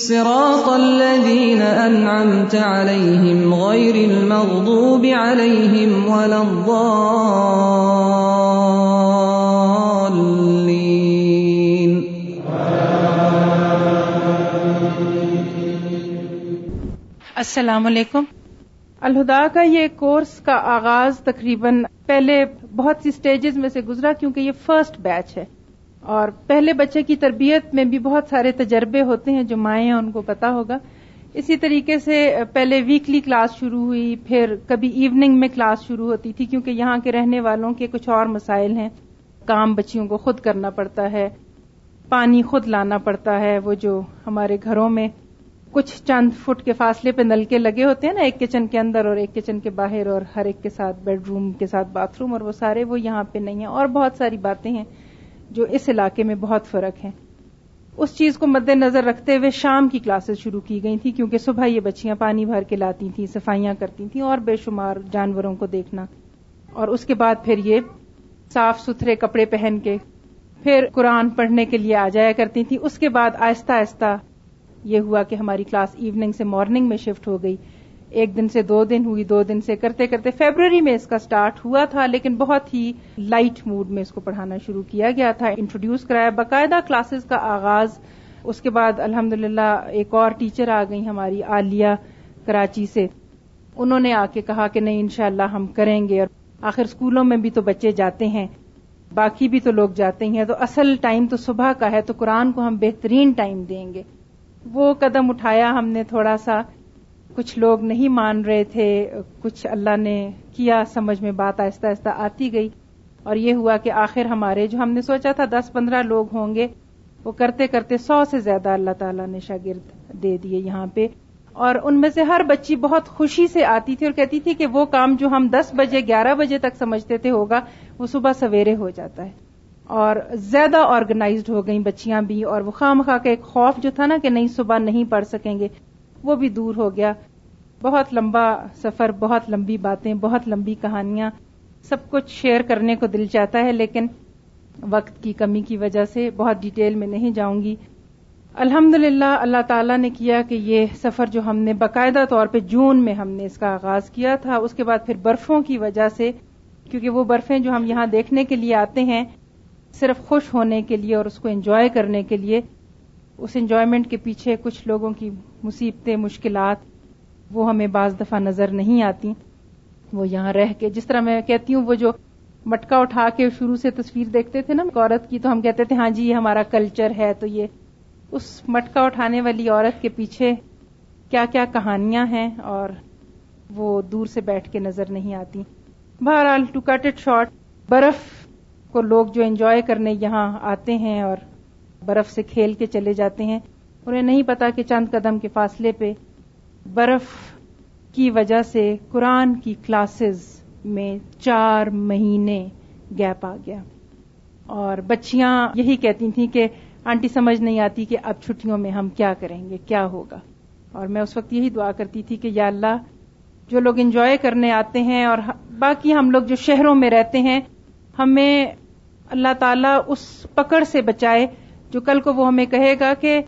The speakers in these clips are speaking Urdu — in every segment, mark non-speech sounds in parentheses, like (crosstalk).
صراط الذين أنعمت عليهم غير المغضوب عليهم ولا الضالين. السلام علیکم. الہدا کا یہ کورس کا آغاز تقریباً پہلے بہت سی سٹیجز میں سے گزرا کیونکہ یہ فرسٹ بیچ ہے۔ اور پہلے بچے کی تربیت میں بھی بہت سارے تجربے ہوتے ہیں جو مائیں ہیں، ان کو پتا ہوگا۔ اسی طریقے سے پہلے ویکلی کلاس شروع ہوئی، پھر کبھی ایوننگ میں کلاس شروع ہوتی تھی، کیونکہ یہاں کے رہنے والوں کے کچھ اور مسائل ہیں۔ کام بچیوں کو خود کرنا پڑتا ہے، پانی خود لانا پڑتا ہے، وہ جو ہمارے گھروں میں کچھ چند فٹ کے فاصلے پہ نلکے لگے ہوتے ہیں نا، ایک کچن کے اندر اور ایک کچن کے باہر اور ہر ایک کے ساتھ بیڈ روم کے ساتھ باتھ روم اور وہ سارے وہ یہاں پہ نہیں ہیں۔ اور بہت ساری باتیں ہیں۔ جو اس علاقے میں بہت فرق ہے۔ اس چیز کو مد نظر رکھتے ہوئے شام کی کلاسز شروع کی گئی تھی کیونکہ صبح یہ بچیاں پانی بھر کے لاتی تھیں، صفائیاں کرتی تھیں اور بے شمار جانوروں کو دیکھنا۔ اور اس کے بعد پھر یہ صاف ستھرے کپڑے پہن کے پھر قرآن پڑھنے کے لیے آ جایا کرتی تھیں۔ اس کے بعد آہستہ آہستہ یہ ہوا کہ ہماری کلاس ایوننگ سے مارننگ میں شفٹ ہو گئی۔ ایک دن سے دو دن ہوئی، دو دن سے کرتے کرتے فیبرری میں اس کا سٹارٹ ہوا تھا، لیکن بہت ہی لائٹ موڈ میں اس کو پڑھانا شروع کیا گیا تھا، انٹروڈیوس کرایا۔ باقاعدہ کلاسز کا آغاز، اس کے بعد الحمد ایک اور ٹیچر آ گئی ہماری، عالیہ کراچی سے۔ انہوں نے آ کے کہا کہ نہیں، انشاءاللہ ہم کریں گے اور آخر اسکولوں میں بھی تو بچے جاتے ہیں، باقی بھی تو لوگ جاتے ہیں۔ تو اصل ٹائم تو صبح کا ہے، تو قرآن کو ہم بہترین ٹائم دیں گے۔ وہ قدم اٹھایا ہم نے تھوڑا سا کچھ لوگ نہیں مان رہے تھے، کچھ اللہ نے کیا، سمجھ میں بات آہستہ آہستہ آتی گئی۔ اور یہ ہوا کہ آخر ہمارے جو ہم نے سوچا تھا دس پندرہ لوگ ہوں گے، وہ کرتے کرتے سو سے زیادہ اللہ تعالیٰ نے شاگرد دے دیے یہاں پہ۔ اور ان میں سے ہر بچی بہت خوشی سے آتی تھی اور کہتی تھی کہ وہ کام جو ہم دس بجے، گیارہ بجے تک سمجھتے تھے ہوگا، وہ صبح سویرے ہو جاتا ہے۔ اور زیادہ آرگنائزڈ ہو گئی بچیاں بھی، اور وہ خواہ مخواہ کا ایک خوف جو تھا نا کہ نہیں، صبح نہیں پڑھ سکیں گے۔ وہ بھی دور ہو گیا۔ بہت لمبا سفر، بہت لمبی باتیں، بہت لمبی کہانیاں، سب کچھ شیئر کرنے کو دل چاہتا ہے، لیکن وقت کی کمی کی وجہ سے بہت ڈیٹیل میں نہیں جاؤں گی۔ الحمد للہ اللہ تعالیٰ نے کیا کہ یہ سفر جو ہم نے باقاعدہ طور پہ جون میں ہم نے اس کا آغاز کیا تھا، اس کے بعد پھر برفوں کی وجہ سے، کیونکہ وہ برفیں جو ہم یہاں دیکھنے کے لیے آتے ہیں، صرف خوش ہونے کے لیے اور اس کو انجوائے کرنے کے لیے اس انجوائمنٹ کے پیچھے کچھ لوگوں کی مصیبتیں، مشکلات، وہ ہمیں بعض دفعہ نظر نہیں آتی۔ وہ یہاں رہ کے، جس طرح میں کہتی ہوں، وہ جو مٹکا اٹھا کے شروع سے تصویر دیکھتے تھے نا، عورت کی، تو ہم کہتے تھے ہاں جی یہ ہمارا کلچر ہے، تو یہ اس مٹکا اٹھانے والی عورت کے پیچھے کیا کیا کہانیاں ہیں، اور وہ دور سے بیٹھ کے نظر نہیں آتی۔ بہرحال ٹو کٹ اٹ شارٹ برف کو لوگ جو انجوائے کرنے یہاں آتے ہیں، اور برف سے کھیل کے چلے جاتے ہیں انہیں نہیں پتا کہ چند قدم کے فاصلے پہ برف کی وجہ سے قرآن کی کلاسز میں چار مہینے گیپ آ گیا۔ اور بچیاں یہی کہتی تھیں کہ آنٹی سمجھ نہیں آتی کہ اب چھٹیوں میں ہم کیا کریں گے، کیا ہوگا۔ اور میں اس وقت یہی دعا کرتی تھی کہ یا اللہ، جو لوگ انجوائے کرنے آتے ہیں اور باقی ہم لوگ جو شہروں میں رہتے ہیں، ہمیں اللہ تعالیٰ اس پکڑ سے بچائے جو کل کو وہ ہمیں کہے گا کہ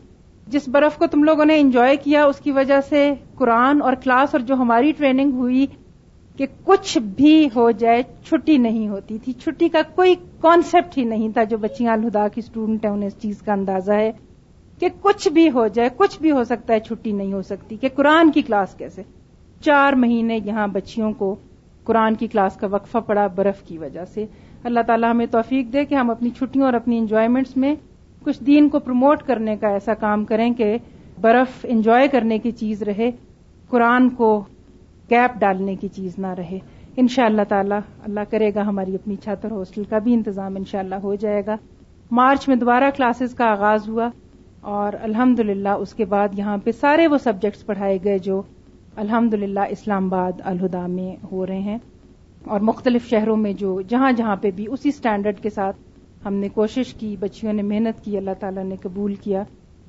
جس برف کو تم لوگوں نے انجوائے کیا، اس کی وجہ سے قرآن اور کلاس اور جو ہماری ٹریننگ ہوئی کہ کچھ بھی ہو جائے، چھٹی نہیں ہوتی تھی۔ چھٹی کا کوئی کانسیپٹ ہی نہیں تھا جو بچیاں الہدا کی اسٹوڈنٹ ہیں، انہیں اس چیز کا اندازہ ہے کہ کچھ بھی ہو جائے، کچھ بھی ہو سکتا ہے، چھٹی نہیں ہو سکتی۔ کہ قرآن کی کلاس کیسے؟ چار مہینے یہاں بچیوں کو قرآن کی کلاس کا وقفہ پڑا برف کی وجہ سے۔ اللہ تعالیٰ ہمیں توفیق دے کہ ہم اپنی چھٹیوں اور اپنی انجوائمنٹس میں کچھ دین کو پروموٹ کرنے کا ایسا کام کریں کہ برف انجوائے کرنے کی چیز رہے، قرآن کو گیپ ڈالنے کی چیز نہ رہے۔ ان شاء اللہ تعالی اللہ کرے گا ہماری اپنی چھت اور ہاسٹل کا بھی انتظام ان شاء اللہ ہو جائے گا۔ مارچ میں دوبارہ کلاسز کا آغاز ہوا اور الحمد اس کے بعد یہاں پہ سارے وہ سبجیکٹس پڑھائے گئے جو الحمد اسلام آباد الہدا میں ہو رہے ہیں۔ اور مختلف شہروں میں جو جہاں جہاں پہ بھی اسی اسٹینڈرڈ کے ساتھ ہم نے کوشش کی، بچیوں نے محنت کی، اللہ تعالیٰ نے قبول کیا۔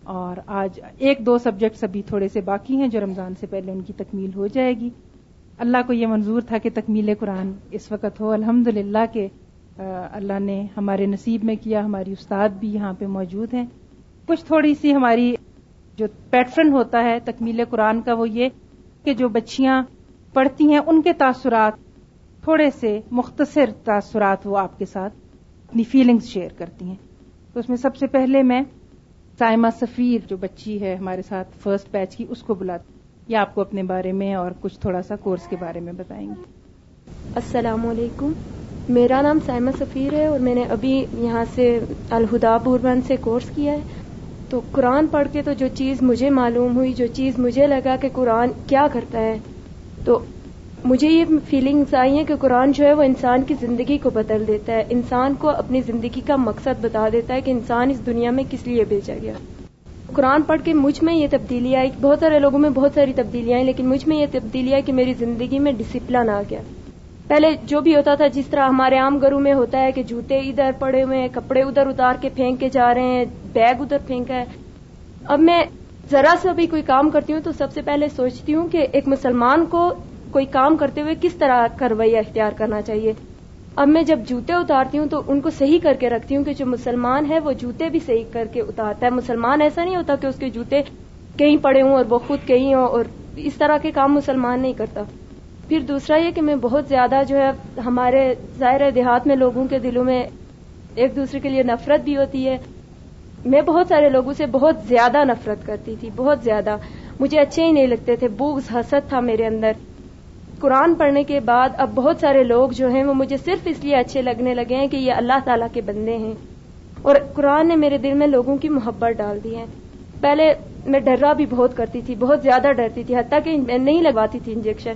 اور آج ایک دو سبجیکٹس ابھی تھوڑے سے باقی ہیں جو رمضان سے پہلے ان کی تکمیل ہو جائے گی۔ اللہ کو یہ منظور تھا کہ تکمیل قرآن اس وقت ہو۔ الحمد للہ کہ اللہ نے ہمارے نصیب میں کیا، ہماری استاد بھی یہاں پہ موجود ہیں۔ کچھ تھوڑی سی ہماری جو پیٹرن ہوتا ہے تکمیل قرآن کا وہ یہ کہ جو بچیاں پڑھتی ہیں ان کے تاثرات، تھوڑے سے مختصر تاثرات وہ آپ کے ساتھ اپنی فیلنگز شیئر کرتی ہیں۔ تو اس میں سب سے پہلے میں سائمہ سفیر جو بچی ہے ہمارے ساتھ فرسٹ بیچ کی، اس کو بلاتی یا آپ کو اپنے بارے میں اور کچھ تھوڑا سا کورس کے بارے میں بتائیں گے۔ السلام علیکم۔ میرا نام سائمہ سفیر ہے اور میں نے ابھی یہاں سے الہدا پوربند سے کورس کیا ہے۔ تو قرآن پڑھ کے تو جو چیز مجھے معلوم ہوئی، جو چیز مجھے لگا کہ قرآن کیا کرتا ہے، تو مجھے یہ فیلنگس آئی ہیں کہ قرآن جو ہے وہ انسان کی زندگی کو بدل دیتا ہے۔ انسان کو اپنی زندگی کا مقصد بتا دیتا ہے کہ انسان اس دنیا میں کس لیے بھیجا گیا۔ قرآن پڑھ کے مجھ میں یہ تبدیلی آئی۔ بہت سارے لوگوں میں بہت ساری تبدیلیاں آئی لیکن مجھ میں یہ تبدیلی آئی کہ میری زندگی میں ڈسپلن آ گیا۔ پہلے جو بھی ہوتا تھا، جس طرح ہمارے عام گھروں میں ہوتا ہے کہ جوتے ادھر پڑے ہوئے ہیں، کپڑے ادھر اتار کے پھینک کے جا رہے ہیں، بیگ ادھر پھینکا ہے۔ اب میں ذرا سا بھی کوئی کام کرتی ہوں تو سب سے پہلے سوچتی ہوں کہ ایک مسلمان کو کوئی کام کرتے ہوئے کس طرح کا رویہ اختیار کرنا چاہیے؟ اب میں جب جوتے اتارتی ہوں تو ان کو صحیح کر کے رکھتی ہوں کہ جو مسلمان ہے وہ جوتے بھی صحیح کر کے اتارتا ہے۔ مسلمان ایسا نہیں ہوتا کہ اس کے جوتے کہیں پڑے ہوں اور وہ خود کہیں ہوں اور اس طرح کے کام مسلمان نہیں کرتا۔ پھر دوسرا یہ کہ میں بہت زیادہ جو ہے ہمارے ظاہر دیہات میں لوگوں کے دلوں میں ایک دوسرے کے لیے نفرت بھی ہوتی ہے۔ میں بہت سارے لوگوں سے بہت زیادہ نفرت کرتی تھی، بہت زیادہ۔ مجھے اچھے ہی نہیں لگتے تھے بوگز حسد تھا میرے اندر۔ قرآن پڑھنے کے بعد اب بہت سارے لوگ جو ہیں وہ مجھے صرف اس لیے اچھے لگنے لگے ہیں کہ یہ اللہ تعالیٰ کے بندے ہیں۔ اور قرآن نے میرے دل میں لوگوں کی محبت ڈال دی ہے۔ پہلے میں ڈرا بھی بہت کرتی تھی، بہت زیادہ ڈرتی تھی، حتیٰ کہ میں نہیں لگواتی تھی انجیکشن۔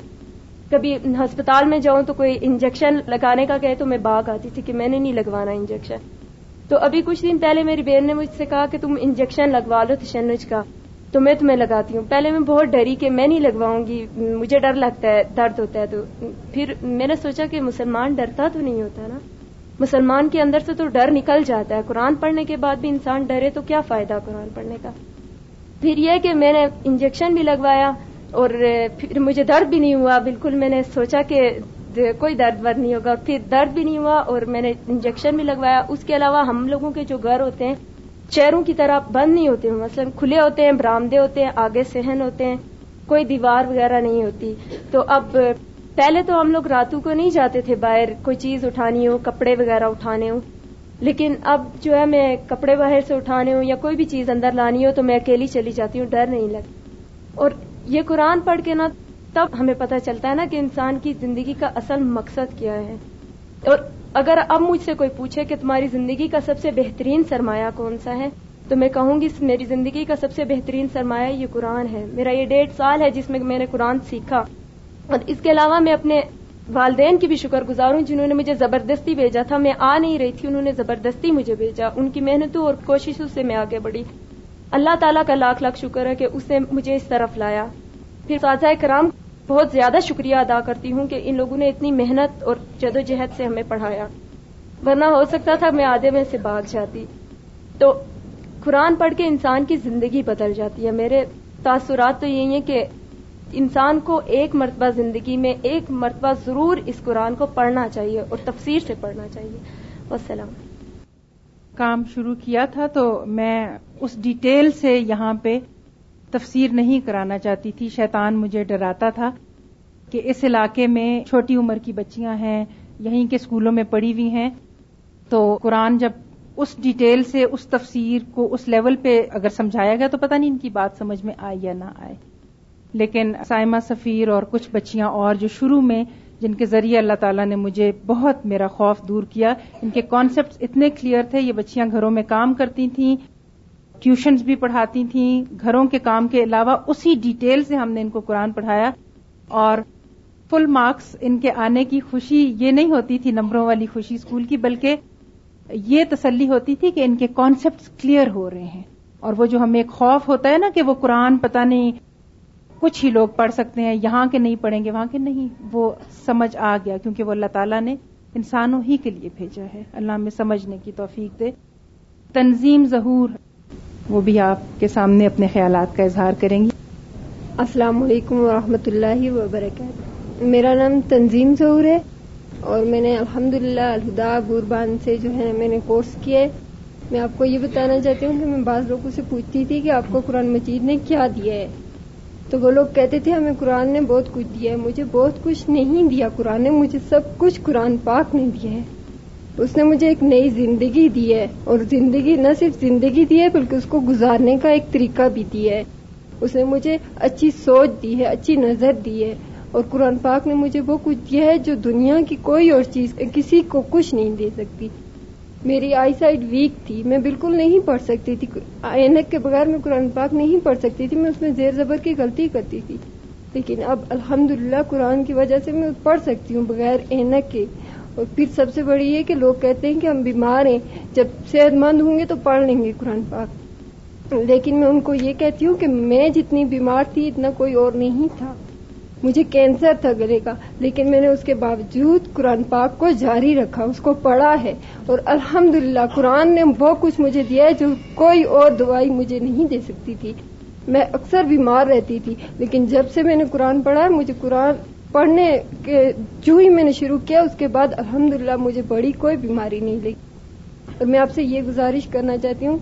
کبھی ہسپتال میں جاؤں تو کوئی انجیکشن لگانے کا کہے تو میں باغ آتی تھی کہ میں نے نہیں لگوانا انجیکشن۔ تو ابھی کچھ دن پہلے میری بہن نے مجھ سے کہا کہ تم انجیکشن لگوا لو تشنج کا۔ تو میں تمہیں لگاتی ہوں۔ پہلے میں بہت ڈری کہ میں نہیں لگواؤں گی، مجھے ڈر لگتا ہے، درد ہوتا ہے تو۔ پھر میں نے سوچا کہ مسلمان ڈرتا تو نہیں ہوتا نا۔ مسلمان کے اندر سے تو ڈر نکل جاتا ہے۔ قرآن پڑھنے کے بعد بھی انسان ڈرے تو کیا فائدہ قرآن پڑھنے کا؟ پھر یہ کہ میں نے انجیکشن بھی لگوایا اور پھر مجھے درد بھی نہیں ہوا۔ بالکل میں نے سوچا کہ کوئی درد ورد نہیں ہوگا۔ پھر درد بھی نہیں ہوا اور میں نے انجیکشن بھی لگوایا۔ اس کے علاوہ ہم لوگوں کے جو گھر ہوتے ہیں چہروں کی طرح بند نہیں ہوتے مثلا کھلے ہوتے ہیں برامدے ہوتے ہیں، آگے سہن ہوتے ہیں، کوئی دیوار وغیرہ نہیں ہوتی۔ تو اب پہلے تو ہم لوگ راتوں کو نہیں جاتے تھے باہر، کوئی چیز اٹھانی ہو، کپڑے وغیرہ اٹھانے ہوں۔ لیکن اب جو ہے میں کپڑے باہر سے اٹھانے ہوں یا کوئی بھی چیز اندر لانی ہو تو میں اکیلی چلی جاتی ہوں، ڈر نہیں لگتا۔ اور یہ قرآن پڑھ کے نا تب ہمیں پتہ چلتا ہے نا کہ انسان کی زندگی کا اصل مقصد کیا ہے۔ اور اگر اب مجھ سے کوئی پوچھے کہ تمہاری زندگی کا سب سے بہترین سرمایہ کون سا ہے، تو میں کہوں گی، میری زندگی کا سب سے بہترین سرمایہ یہ قرآن ہے۔ میرا یہ ڈیڑھ سال ہے جس میں میں نے قرآن سیکھا۔ اور اس کے علاوہ میں اپنے والدین کی بھی شکر گزار ہوں، جنہوں نے مجھے زبردستی بھیجا تھا۔ میں آ نہیں رہی تھی، انہوں نے زبردستی مجھے بھیجا۔ ان کی محنتوں اور کوششوں سے میں آگے بڑھی۔ اللہ تعالیٰ کا لاکھ لاکھ شکر ہے کہ اس نے مجھے اس طرف لایا۔ پھر سازہ کرام بہت زیادہ شکریہ ادا کرتی ہوں کہ ان لوگوں نے اتنی محنت اور جدوجہد سے ہمیں پڑھایا۔ ورنہ ہو سکتا تھا میں آدھے میں سے بھاگ جاتی۔ تو قرآن پڑھ کے انسان کی زندگی بدل جاتی ہے۔ میرے تاثرات تو یہی ہیں کہ انسان کو ایک مرتبہ زندگی میں ایک مرتبہ ضرور اس قرآن کو پڑھنا چاہیے اور تفسیر سے پڑھنا چاہیے۔ والسلام۔ کام شروع کیا تھا تو میں اس ڈیٹیل سے یہاں پہ تفسیر نہیں کرانا چاہتی تھی۔ شیطان مجھے ڈراتا تھا کہ اس علاقے میں چھوٹی عمر کی بچیاں ہیں، یہیں کے اسکولوں میں پڑھی ہوئی ہیں۔ تو قرآن جب اس ڈیٹیل سے، اس تفسیر کو اس لیول پہ اگر سمجھایا گیا تو پتہ نہیں ان کی بات سمجھ میں آئے یا نہ آئے لیکن سائمہ سفیر اور کچھ بچیاں اور جو شروع میں، جن کے ذریعے اللہ تعالیٰ نے مجھے بہت میرا خوف دور کیا، ان کے کانسیپٹ اتنے کلیئر تھے، یہ بچیاں گھروں میں کام کرتی تھیں۔ ٹیوشنز بھی پڑھاتی تھیں، گھروں کے کام کے علاوہ اسی ڈیٹیل سے ہم نے ان کو قرآن پڑھایا۔ اور فل مارکس ان کے آنے کی خوشی یہ نہیں ہوتی تھی نمبروں والی خوشی اسکول کی، بلکہ یہ تسلی ہوتی تھی کہ ان کے کانسیپٹ کلیئر ہو رہے ہیں۔ اور وہ جو ہمیں ایک خوف ہوتا ہے نا کہ وہ قرآن پتہ نہیں کچھ ہی لوگ پڑھ سکتے ہیں، یہاں کے نہیں پڑھیں گے، وہاں کے نہیں۔ وہ سمجھ آ گیا کیونکہ وہ اللہ تعالیٰ نے انسانوں ہی کے لیے بھیجا ہے۔ اللہ ہمیں سمجھنے کی توفیق دے۔ تنظیم ظہور۔ وہ بھی آپ کے سامنے اپنے خیالات کا اظہار کریں گی۔ السلام علیکم ورحمۃ اللہ وبرکاتہ۔ میرا نام تنظیم ظہور ہے اور میں نے الحمد للہ الہدا گوربان سے جو ہے میں نے کورس کیا ہے۔ میں آپ کو یہ بتانا چاہتی ہوں کہ میں بعض لوگوں سے پوچھتی تھی کہ آپ کو قرآن مجید نے کیا دیا ہے۔ تو وہ لوگ کہتے تھے، ہمیں قرآن نے بہت کچھ دیا ہے، مجھے بہت کچھ نہیں دیا، قرآن نے مجھے سب کچھ قرآن پاک نے دیا ہے۔ اس نے مجھے ایک نئی زندگی دی ہے اور زندگی نہ صرف زندگی دی ہے بلکہ اس کو گزارنے کا ایک طریقہ بھی دیا ہے۔ اس نے مجھے اچھی سوچ دی ہے، اچھی نظر دی ہے اور قرآن پاک نے مجھے وہ کچھ دیا ہے جو دنیا کی کوئی اور چیز، کسی کو کچھ نہیں دے سکتی۔ میری آئی سائڈ ویک تھی، میں بالکل نہیں پڑھ سکتی تھی۔ اینک کے بغیر میں قرآن پاک نہیں پڑھ سکتی تھی، میں اس میں زیر زبر کی غلطی کرتی تھی۔ لیکن اب الحمد قرآن کی وجہ سے میں پڑھ سکتی ہوں بغیر اینک کے۔ اور پھر سب سے بڑی یہ کہ لوگ کہتے ہیں کہ ہم بیمار ہیں، جب صحت مند ہوں گے تو پڑھ لیں گے قرآن پاک۔ لیکن میں ان کو یہ کہتی ہوں کہ میں جتنی بیمار تھی، اتنا کوئی اور نہیں تھا۔ مجھے کینسر تھا گلے کا، لیکن میں نے اس کے باوجود قرآن پاک کو جاری رکھا، اس کو پڑھا ہے۔ اور الحمد قرآن نے وہ کچھ مجھے دیا ہے جو کوئی اور دوائی مجھے نہیں دے سکتی تھی۔ میں اکثر بیمار رہتی تھی، لیکن جب سے میں نے قرآن پڑھا ہے مجھے قرآن پڑھنے کے جو ہی میں نے شروع کیا، اس کے بعد الحمد مجھے بڑی کوئی بیماری نہیں لگی۔ اور میں آپ سے یہ گزارش کرنا چاہتی ہوں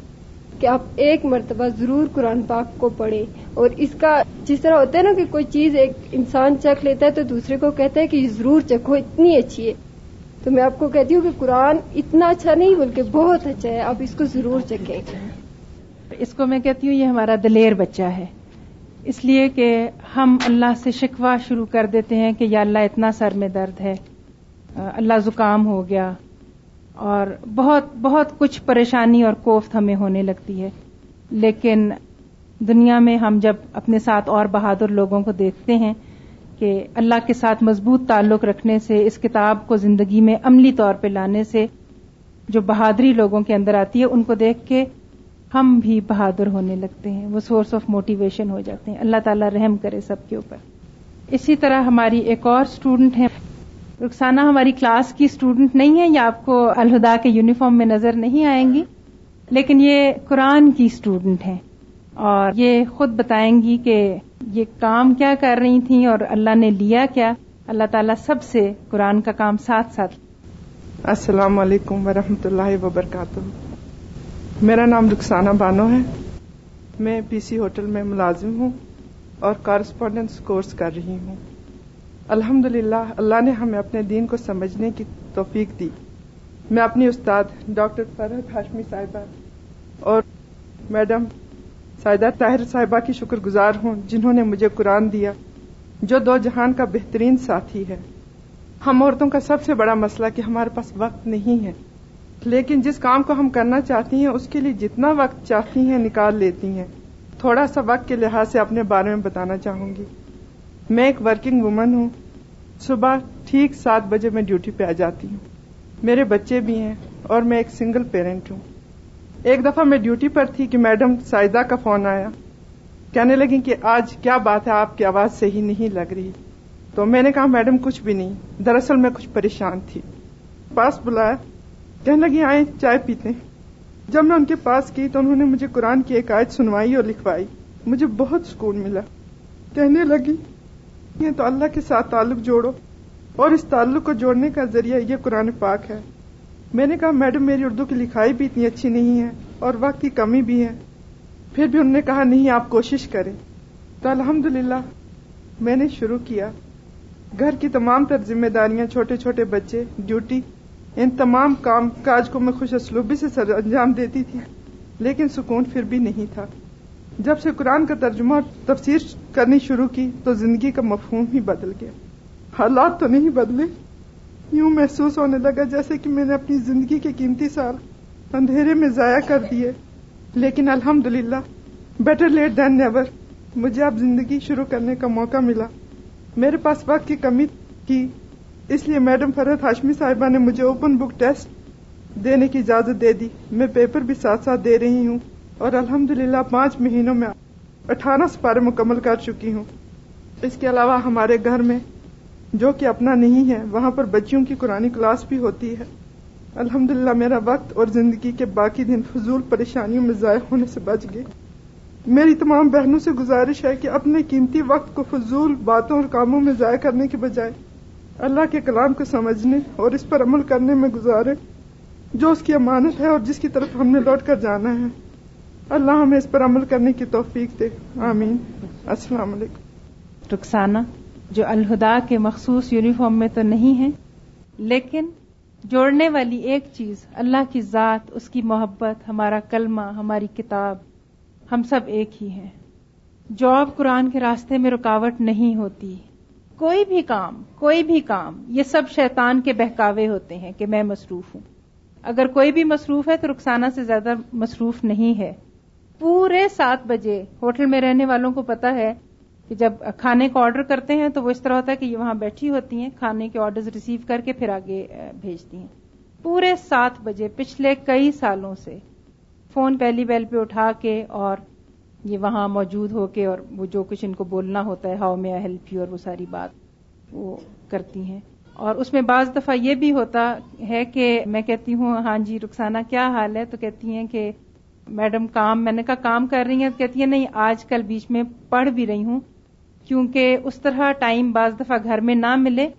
کہ آپ ایک مرتبہ ضرور قرآن پاک کو پڑھیں۔ اور اس کا جس طرح ہوتا ہے نا کہ کوئی چیز ایک انسان چکھ لیتا ہے تو دوسرے کو کہتا ہے کہ یہ ضرور چکھو، اتنی اچھی ہے۔ تو میں آپ کو کہتی ہوں کہ قرآن اتنا اچھا نہیں، بلکہ بہت اچھا ہے۔ آپ اس کو ضرور چکھیں۔ اس کو میں کہتی ہوں، یہ ہمارا دلیر بچہ ہے۔ اس لیے کہ ہم اللہ سے شکوا شروع کر دیتے ہیں کہ یا اللہ اتنا سر میں درد ہے، اللہ زکام ہو گیا اور بہت بہت کچھ پریشانی اور کوفت ہمیں ہونے لگتی ہے۔ لیکن دنیا میں ہم جب اپنے ساتھ اور بہادر لوگوں کو دیکھتے ہیں کہ اللہ کے ساتھ مضبوط تعلق رکھنے سے، اس کتاب کو زندگی میں عملی طور پہ لانے سے، جو بہادری لوگوں کے اندر آتی ہے، ان کو دیکھ کے ہم بھی بہادر ہونے لگتے ہیں، وہ سورس آف موٹیویشن ہو جاتے ہیں۔ اللہ تعالیٰ رحم کرے سب کے اوپر۔ اسی طرح ہماری ایک اور اسٹوڈنٹ ہے رخسانہ ہماری کلاس کی اسٹوڈنٹ نہیں ہے یا آپ کو الہدا کے یونیفارم میں نظر نہیں آئیں گی، لیکن یہ قرآن کی اسٹوڈنٹ ہیں۔ اور یہ خود بتائیں گی کہ یہ کام کیا کر رہی تھیں اور اللہ نے لیا کیا۔ اللہ تعالیٰ سب سے قرآن کا کام ساتھ ساتھ۔ السلام علیکم ورحمۃ اللہ وبرکاتہ۔ میرا نام رخسانہ بانو ہے۔ میں پی سی ہوٹل میں ملازم ہوں اور کارسپونڈنس کورس کر رہی ہوں۔ الحمد للہ اللہ نے ہمیں اپنے دین کو سمجھنے کی توفیق دی۔ میں اپنی استاد ڈاکٹر فرحت ہاشمی صاحبہ اور میڈم سائدہ طاہر صاحبہ کی شکر گزار ہوں، جنہوں نے مجھے قرآن دیا، جو دو جہان کا بہترین ساتھی ہے۔ ہم عورتوں کا سب سے بڑا مسئلہ کہ ہمارے پاس وقت نہیں ہے۔ لیکن جس کام کو ہم کرنا چاہتی ہیں، اس کے لیے جتنا وقت چاہتی ہیں نکال لیتی ہیں۔ تھوڑا سا وقت کے لحاظ سے اپنے بارے میں بتانا چاہوں گی۔ میں ایک ورکنگ وومن ہوں۔ صبح ٹھیک سات بجے میں ڈیوٹی پہ آ جاتی ہوں۔ میرے بچے بھی ہیں اور میں ایک سنگل پیرنٹ ہوں۔ ایک دفعہ میں ڈیوٹی پر تھی کہ میڈم سائدہ کا فون آیا۔ کہنے لگی کہ آج کیا بات ہے، آپ کی آواز صحیح نہیں لگ رہی۔ تو میں نے کہا، میڈم کچھ بھی نہیں۔ دراصل میں کچھ پریشان تھی۔ پاس بلایا۔ کہنے لگی آئے چائے پیتے جب میں ان کے پاس کی تو انہوں نے مجھے قرآن کی ایک آیت سنوائی اور لکھوائی۔ مجھے بہت سکون ملا۔ کہنے لگی تو اللہ کے ساتھ تعلق جوڑو اور اس تعلق کو جوڑنے کا ذریعہ یہ قرآن پاک ہے۔ میں نے کہا، میڈم، میری اردو کی لکھائی بھی اتنی اچھی نہیں ہے اور وقت کی کمی بھی ہے۔ پھر بھی انہوں نے کہا، نہیں، آپ کوشش کریں۔ تو الحمد میں نے شروع کیا۔ گھر کی تمام تر ذمہ داریاں، چھوٹے چھوٹے بچے، ڈیوٹی ان تمام کام کاج کو میں خوش اسلوبی سے سر انجام دیتی تھی، لیکن سکون پھر بھی نہیں تھا۔ جب سے قرآن کا ترجمہ اور تفسیر کرنی شروع کی تو زندگی کا مفہوم ہی بدل گیا۔ حالات تو نہیں بدلے۔ یوں محسوس ہونے لگا جیسے کہ میں نے اپنی زندگی کے قیمتی سال اندھیرے میں ضائع کر دیے۔ لیکن الحمد للہ بیٹر لیٹ دین نیور مجھے اب زندگی شروع کرنے کا موقع ملا۔ میرے پاس وقت کی کمی کی اس لیے میڈم فرحت ہاشمی صاحبہ نے مجھے اوپن بک ٹیسٹ دینے کی اجازت دے دی۔ میں پیپر بھی ساتھ ساتھ دے رہی ہوں اور الحمدللہ پانچ مہینوں میں اٹھارہ سپارے مکمل کر چکی ہوں۔ اس کے علاوہ ہمارے گھر میں جو کہ اپنا نہیں ہے، وہاں پر بچیوں کی قرآن کلاس بھی ہوتی ہے۔ الحمدللہ میرا وقت اور زندگی کے باقی دن فضول پریشانیوں میں ضائع ہونے سے بچ گئے۔ میری تمام بہنوں سے گزارش ہے کہ اپنے قیمتی وقت کو فضول باتوں اور کاموں میں ضائع کرنے کے بجائے اللہ کے کلام کو سمجھنے اور اس پر عمل کرنے میں گزارے جو اس کی امانت ہے اور جس کی طرف ہم نے لوٹ کر جانا ہے۔ اللہ ہمیں اس پر عمل کرنے کی توفیق دے۔ آمین۔ السلام علیکم۔ رخسانہ جو الہدا کے مخصوص یونیفارم میں تو نہیں ہے، لیکن جوڑنے والی ایک چیز، اللہ کی ذات، اس کی محبت، ہمارا کلمہ، ہماری کتاب، ہم سب ایک ہی ہیں۔ جاب قرآن کے راستے میں رکاوٹ نہیں ہوتی۔ کوئی بھی کام، کوئی بھی کام، یہ سب شیطان کے بہکاوے ہوتے ہیں کہ میں مصروف ہوں۔ اگر کوئی بھی مصروف ہے تو رخسانہ سے زیادہ مصروف نہیں ہے۔ پورے سات بجے ہوٹل میں رہنے والوں کو پتا ہے کہ جب کھانے کو آرڈر کرتے ہیں تو وہ اس طرح ہوتا ہے کہ یہ وہاں بیٹھی ہوتی ہیں، کھانے کے آرڈر ریسیو کر کے پھر آگے بھیجتی ہیں۔ پورے سات بجے، پچھلے کئی سالوں سے، فون پہلی بیل پہ اٹھا کے اور یہ وہاں موجود ہو کے اور وہ جو کچھ ان کو بولنا ہوتا ہے، ہاؤ میں ہیلپ یو اور وہ ساری بات وہ کرتی ہیں۔ اور اس میں بعض دفعہ یہ بھی ہوتا ہے کہ میں کہتی ہوں ہاں جی رخسانہ کیا حال ہے؟ تو کہتی ہیں کہ میڈم کام، میں نے کہا کام کر رہی ہیں، تو کہتی ہیں نہیں، آج کل بیچ میں پڑھ بھی رہی ہوں، کیونکہ اس طرح ٹائم بعض دفعہ گھر میں نہ ملے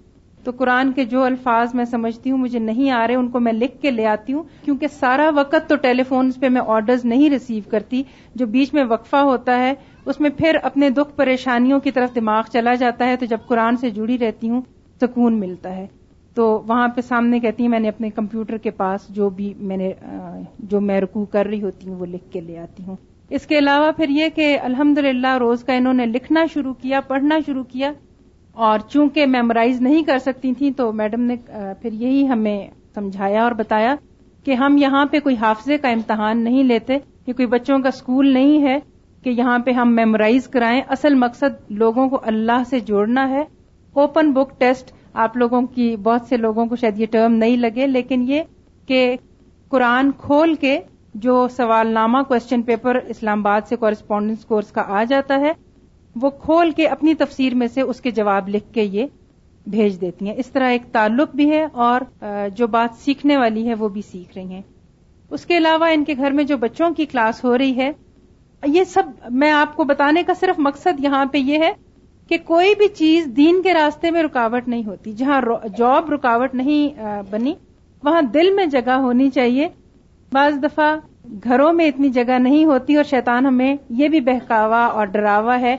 تو قرآن کے جو الفاظ میں سمجھتی ہوں، مجھے نہیں آ رہے، ان کو میں لکھ کے لے آتی ہوں، کیونکہ سارا وقت تو ٹیلی فونز پہ میں آرڈرز نہیں ریسیو کرتی، جو بیچ میں وقفہ ہوتا ہے، اس میں پھر اپنے دکھ پریشانیوں کی طرف دماغ چلا جاتا ہے، تو جب قرآن سے جڑی رہتی ہوں، سکون ملتا ہے۔ تو وہاں پہ سامنے کہتی ہیں، میں نے اپنے کمپیوٹر کے پاس جو بھی میں نے جو میں رکو کر رہی ہوتی ہوں، وہ لکھ کے لے آتی ہوں۔ اس کے علاوہ پھر یہ کہ الحمد روز کا انہوں نے لکھنا شروع کیا، پڑھنا شروع کیا اور چونکہ میمورائز نہیں کر سکتی تھیں تو میڈم نے پھر یہی ہمیں سمجھایا اور بتایا کہ ہم یہاں پہ کوئی حافظے کا امتحان نہیں لیتے یہ کوئی بچوں کا اسکول نہیں ہے، کہ یہاں پہ ہم میمورائز کرائیں۔ اصل مقصد لوگوں کو اللہ سے جوڑنا ہے۔ اوپن بک ٹیسٹ آپ لوگوں کی، بہت سے لوگوں کو شاید یہ ٹرم نہیں لگے، لیکن یہ کہ قرآن کھول کے جو سوال نامہ کوشچن پیپر اسلام آباد سے کورسپونڈنس کورس کا آ جاتا ہے وہ کھول کے اپنی تفسیر میں سے اس کے جواب لکھ کے یہ بھیج دیتی ہیں۔ اس طرح ایک تعلق بھی ہے اور جو بات سیکھنے والی ہے وہ بھی سیکھ رہی ہیں۔ اس کے علاوہ ان کے گھر میں جو بچوں کی کلاس ہو رہی ہے، یہ سب میں آپ کو بتانے کا صرف مقصد یہاں پہ یہ ہے کہ کوئی بھی چیز دین کے راستے میں رکاوٹ نہیں ہوتی۔ جہاں جاب رکاوٹ نہیں بنی، وہاں دل میں جگہ ہونی چاہیے۔ بعض دفعہ گھروں میں اتنی جگہ نہیں ہوتی اور شیطان ہمیں یہ بھی بہکاوا اور ڈراوا ہے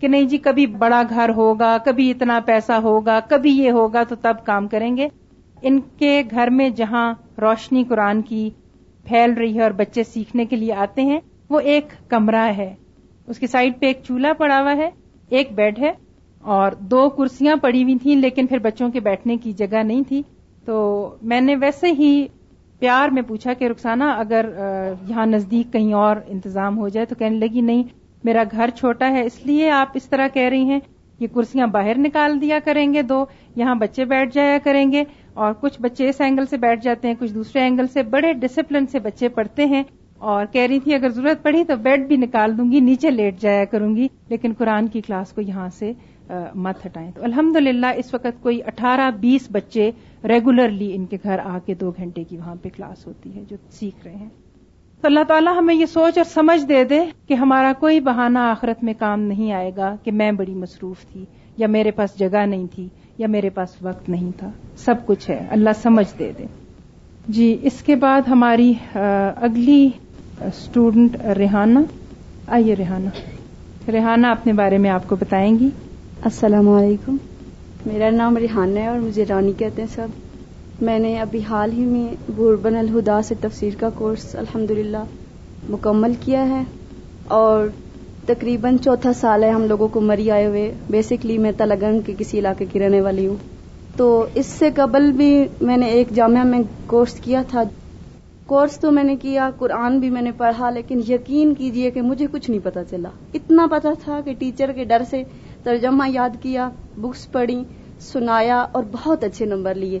کہ نہیں جی کبھی بڑا گھر ہوگا، کبھی اتنا پیسہ ہوگا، کبھی یہ ہوگا تو تب کام کریں گے۔ ان کے گھر میں جہاں روشنی قرآن کی پھیل رہی ہے اور بچے سیکھنے کے لیے آتے ہیں، وہ ایک کمرہ ہے۔ اس کی سائڈ پہ ایک چولہا پڑا ہوا ہے، ایک بیڈ ہے اور دو کرسیاں پڑی ہوئی تھیں، لیکن پھر بچوں کے بیٹھنے کی جگہ نہیں تھی۔ تو میں نے ویسے ہی پیار میں پوچھا کہ رخسانہ، اگر یہاں نزدیک کہیں اور انتظام ہو جائے تو کہنے لگی، نہیں میرا گھر چھوٹا ہے، اس لیے آپ اس طرح کہہ رہی ہیں۔ یہ کرسیاں باہر نکال دیا کریں گے، دو یہاں بچے بیٹھ جایا کریں گے اور کچھ بچے اس اینگل سے بیٹھ جاتے ہیں، کچھ دوسرے اینگل سے۔ بڑے ڈسپلن سے بچے پڑھتے ہیں اور کہہ رہی تھی، اگر ضرورت پڑی تو بیڈ بھی نکال دوں گی، نیچے لیٹ جایا کروں گی۔ لیکن قرآن کی کلاس کو یہاں سے مت ہٹائیں۔ تو الحمد اس وقت کوئی اٹھارہ بیس بچے ریگولرلی ان کے گھر آ کے دو گھنٹے کی وہاں پہ کلاس ہوتی ہے، جو سیکھ رہے ہیں۔ تو اللہ تعالیٰ ہمیں یہ سوچ اور سمجھ دے دے کہ ہمارا کوئی بہانہ آخرت میں کام نہیں آئے گا کہ میں بڑی مصروف تھی یا میرے پاس جگہ نہیں تھی یا میرے پاس وقت نہیں تھا۔ سب کچھ ہے۔ اللہ سمجھ دے دے۔ جی اس کے بعد ہماری اگلی اسٹوڈنٹ ریحانہ۔ آئیے ریحانہ۔ ریحانہ، اپنے بارے میں آپ کو بتائیں گی۔ السلام علیکم۔ میرا نام ریحانہ ہے اور مجھے رانی کہتے ہیں سب۔ میں نے ابھی حال ہی میں بوربن الہدا سے تفسیر کا کورس الحمد مکمل کیا ہے اور تقریباً چوتھا سال ہے ہم لوگوں کو مری آئے ہوئے۔ بیسکلی میں تلگنگ کے کسی علاقے کی رہنے والی ہوں۔ تو اس سے قبل بھی میں نے ایک جامعہ میں کورس کیا تھا۔ کورس تو میں نے کیا، قرآن بھی میں نے پڑھا، لیکن یقین کیجیے کہ مجھے کچھ نہیں پتا چلا۔ اتنا پتا تھا کہ ٹیچر کے ڈر سے ترجمہ یاد کیا بکس پڑھی، سنایا اور بہت اچھے نمبر لیے۔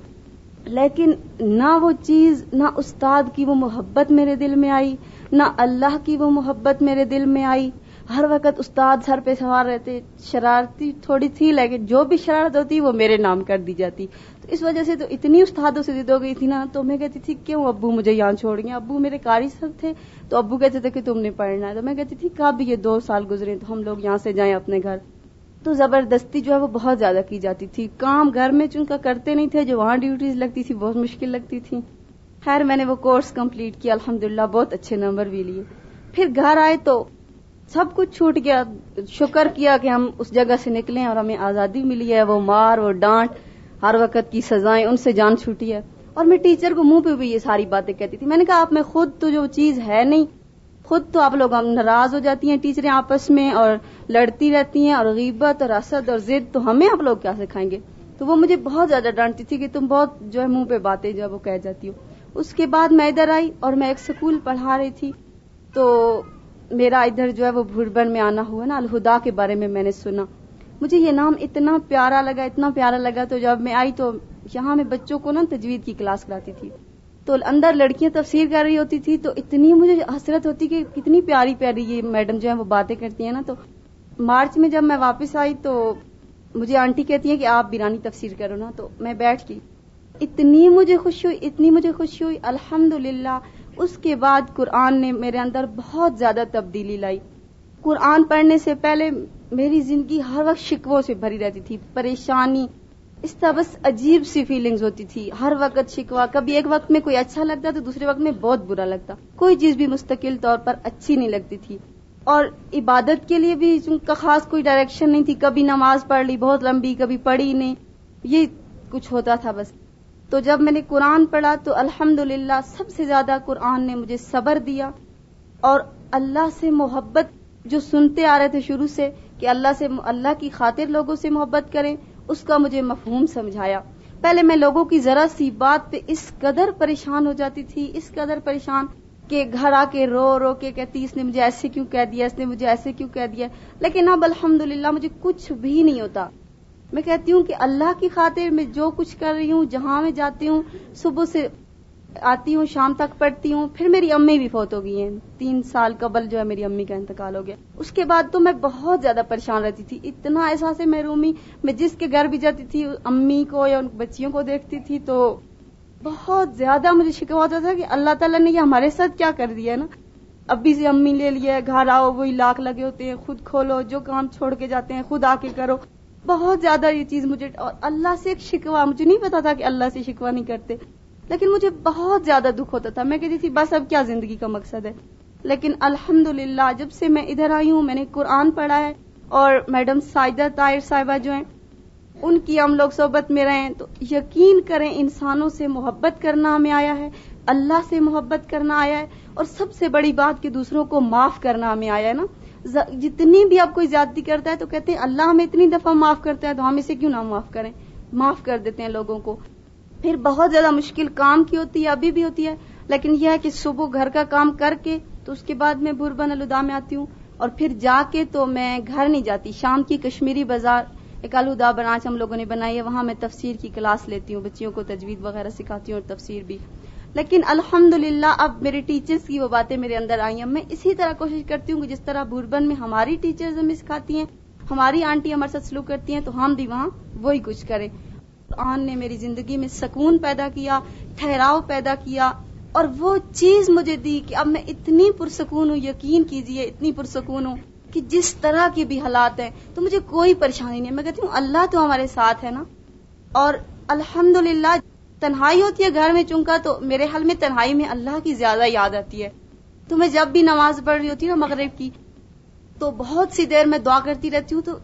لیکن نہ وہ چیز، نہ استاد کی وہ محبت میرے دل میں آئی، نہ اللہ کی وہ محبت میرے دل میں آئی۔ ہر وقت استاد سر پہ سوار رہتے، شرارتی تھوڑی تھی، لیکن جو بھی شرارت ہوتی وہ میرے نام کر دی جاتی۔ تو اس وجہ سے تو اتنی استادوں سے ضد ہو گئی تھی نا، تو میں کہتی تھی، کیوں ابو مجھے یہاں چھوڑ گئے ابو میرے کاری سر تھے۔ تو ابو کہتے تھے کہ تم نے پڑھنا ہے۔ تو میں کہتی تھی، کب یہ دو سال گزرے تو ہم لوگ یہاں سے جائیں اپنے گھر؟ تو زبردستی جو ہے وہ بہت زیادہ کی جاتی تھی۔ کام گھر میں چونکہ کرتے نہیں تھے، جو وہاں ڈیوٹیز لگتی تھی، بہت مشکل لگتی تھی۔ خیر، میں نے وہ کورس کمپلیٹ کیا الحمد بہت اچھے نمبر بھی لیے۔ پھر گھر آئے تو سب کچھ چھوٹ گیا۔ شکر کیا کہ ہم اس جگہ سے نکلے اور ہمیں آزادی ملی ہے۔ وہ مار، وہ ڈانٹ، ہر وقت کی سزائیں، ان سے جان چھوٹی ہے۔ اور میں ٹیچر کو منہ پہ بھی یہ ساری باتیں کہتی تھی۔ میں نے کہا، آپ میں خود تو جو چیز ہے نہیں خود تو آپ لوگ ناراض ہو جاتی ہیں ٹیچریں آپس میں اور لڑتی رہتی ہیں اور غیبت اور اسد اور ضد تو ہمیں آپ لوگ کیا سکھائیں گے؟ تو وہ مجھے بہت زیادہ ڈانٹتی تھی کہ تم بہت جو ہے منہ پہ باتیں جو ہے وہ کہہ جاتی ہو۔ اس کے بعد میں ادھر آئی اور میں ایک سکول پڑھا رہی تھی۔ تو میرا ادھر جو ہے وہ بھربن میں آنا ہوا نا، الہدا کے بارے میں میں نے سنا۔ مجھے یہ نام اتنا پیارا لگا، اتنا پیارا لگا تو جب میں آئی تو یہاں میں بچوں کو نا تجوید کی کلاس کراتی تھی۔ تو اندر لڑکیاں تفسیر کر رہی ہوتی تھی تو اتنی مجھے حسرت ہوتی کہ کتنی پیاری پیاری یہ میڈم جو ہے وہ باتیں کرتی ہیں نا تو مارچ میں جب میں واپس آئی تو مجھے آنٹی کہتی ہیں کہ آپ بیرانی تفسیر کرو نا تو میں بیٹھ گئی۔ اتنی مجھے خوشی ہوئی، اتنی مجھے خوشی ہوئی الحمد اس کے بعد قرآن نے میرے اندر بہت زیادہ تبدیلی لائی۔ قرآن پڑھنے سے پہلے میری زندگی ہر وقت شکووں سے بھری رہتی تھی، پریشانی اس طرح بس عجیب سی فیلنگز ہوتی تھی۔ ہر وقت شکوا، کبھی ایک وقت میں کوئی اچھا لگتا تو دوسرے وقت میں بہت برا لگتا۔ کوئی چیز بھی مستقل طور پر اچھی نہیں لگتی تھی۔ اور عبادت کے لیے بھی کا خاص کوئی ڈائریکشن نہیں تھی۔ کبھی نماز پڑھ لی، بہت لمبی، کبھی پڑھی نہیں۔ یہ کچھ ہوتا تھا بس۔ تو جب میں نے قرآن پڑھا تو الحمد سب سے زیادہ قرآن نے مجھے صبر دیا۔ اور اللہ سے محبت جو سنتے آ رہے تھے شروع سے کہ اللہ سے، اللہ کی خاطر لوگوں سے محبت کریں۔ اس کا مجھے مفہوم سمجھایا۔ پہلے میں لوگوں کی ذرا سی بات پہ اس قدر پریشان ہو جاتی تھی، اس قدر پریشان کہ گھر آ کے رو رو کے کہتی، اس نے مجھے ایسے کیوں کہہ دیا، اس نے مجھے ایسے کیوں کہہ دیا۔ لیکن اب الحمد مجھے کچھ بھی نہیں ہوتا۔ میں کہتی ہوں کہ اللہ کی خاطر میں جو کچھ کر رہی ہوں، جہاں میں جاتی ہوں، صبح سے آتی ہوں، شام تک پڑھتی ہوں، پھر میری امی بھی فوت ہو گئی ہیں۔ تین سال قبل جو ہے میری امی کا انتقال ہو گیا۔ اس کے بعد تو میں بہت زیادہ پریشان رہتی تھی۔ اتنا احساس ہے محرومی میں جس کے گھر بھی جاتی تھی، امی کو یا ان بچیوں کو دیکھتی تھی تو بہت زیادہ مجھے شکوا ہوتا تھا کہ اللہ تعالیٰ نے یہ ہمارے ساتھ کیا کر دیا ہے نا۔ ابھی سے امی لے لیا گھر آؤ، وہی لاکھ لگے ہوتے ہیں، خود کھولو، جو کام چھوڑ کے جاتے ہیں، خود آ کے کرو۔ بہت زیادہ یہ چیز مجھے، اور اللہ سے ایک شکوا مجھے نہیں پتا تھا کہ اللہ سے شکوا نہیں کرتے۔ لیکن مجھے بہت زیادہ دکھ ہوتا تھا۔ میں کہتی تھی، بس اب کیا زندگی کا مقصد ہے؟ لیکن الحمد جب سے میں ادھر آئی ہوں، میں نے قرآن پڑھا ہے اور میڈم سائدہ طاہر صاحبہ جو ہیں، ان کی ہم لوگ صحبت میں رہے تو یقین کریں انسانوں سے محبت کرنا ہمیں آیا ہے، اللہ سے محبت کرنا آیا ہے اور سب سے بڑی بات کہ دوسروں کو معاف کرنا ہمیں آیا ہے نا۔ جتنی بھی اب کوئی زیادتی کرتا ہے تو کہتے ہیں، اللہ ہمیں اتنی دفعہ معاف کرتا ہے تو ہم اسے کیوں نہ معاف کریں؟ معاف کر دیتے ہیں لوگوں کو۔ پھر بہت زیادہ مشکل کام کی ہوتی ہے، ابھی بھی ہوتی ہے، لیکن یہ ہے کہ صبح گھر کا کام کر کے تو اس کے بعد میں بربن الدا میں آتی ہوں اور پھر جا کے تو میں گھر نہیں جاتی۔ شام کی کشمیری بازار ایک الدا برانچ ہم لوگوں نے بنائی ہے، وہاں میں تفسیر کی کلاس لیتی ہوں، بچیوں کو تجوید وغیرہ سکھاتی ہوں اور تفسیر بھی۔ لیکن الحمد اب میرے ٹیچرز کی وہ باتیں میرے اندر آئی ہیں۔ میں اسی طرح کوشش کرتی ہوں کہ جس طرح بوربن میں ہماری ٹیچرز ہمیں سکھاتی ہیں، ہماری آنٹی ہمارے ساتھ سلوک کرتی ہیں، تو ہم بھی وہاں وہی کچھ کریں۔ قرآن نے میری زندگی میں سکون پیدا کیا، ٹھہراؤ پیدا کیا، اور وہ چیز مجھے دی کہ اب میں اتنی پرسکون ہوں، یقین کیجیے اتنی پرسکون ہوں کہ جس طرح کے بھی حالات ہیں تو مجھے کوئی پریشانی نہیں میں کہتی ہوں، اللہ تو ہمارے ساتھ ہے نا؟ اور الحمد تنہائی ہوتی ہے گھر میں چونکا تو میرے حل میں تنہائی میں اللہ کی زیادہ یاد آتی ہے۔ تو میں جب بھی نماز پڑھ رہی ہوتی ہوں نا مغرب کی، تو بہت سی دیر میں دعا کرتی رہتی ہوں تو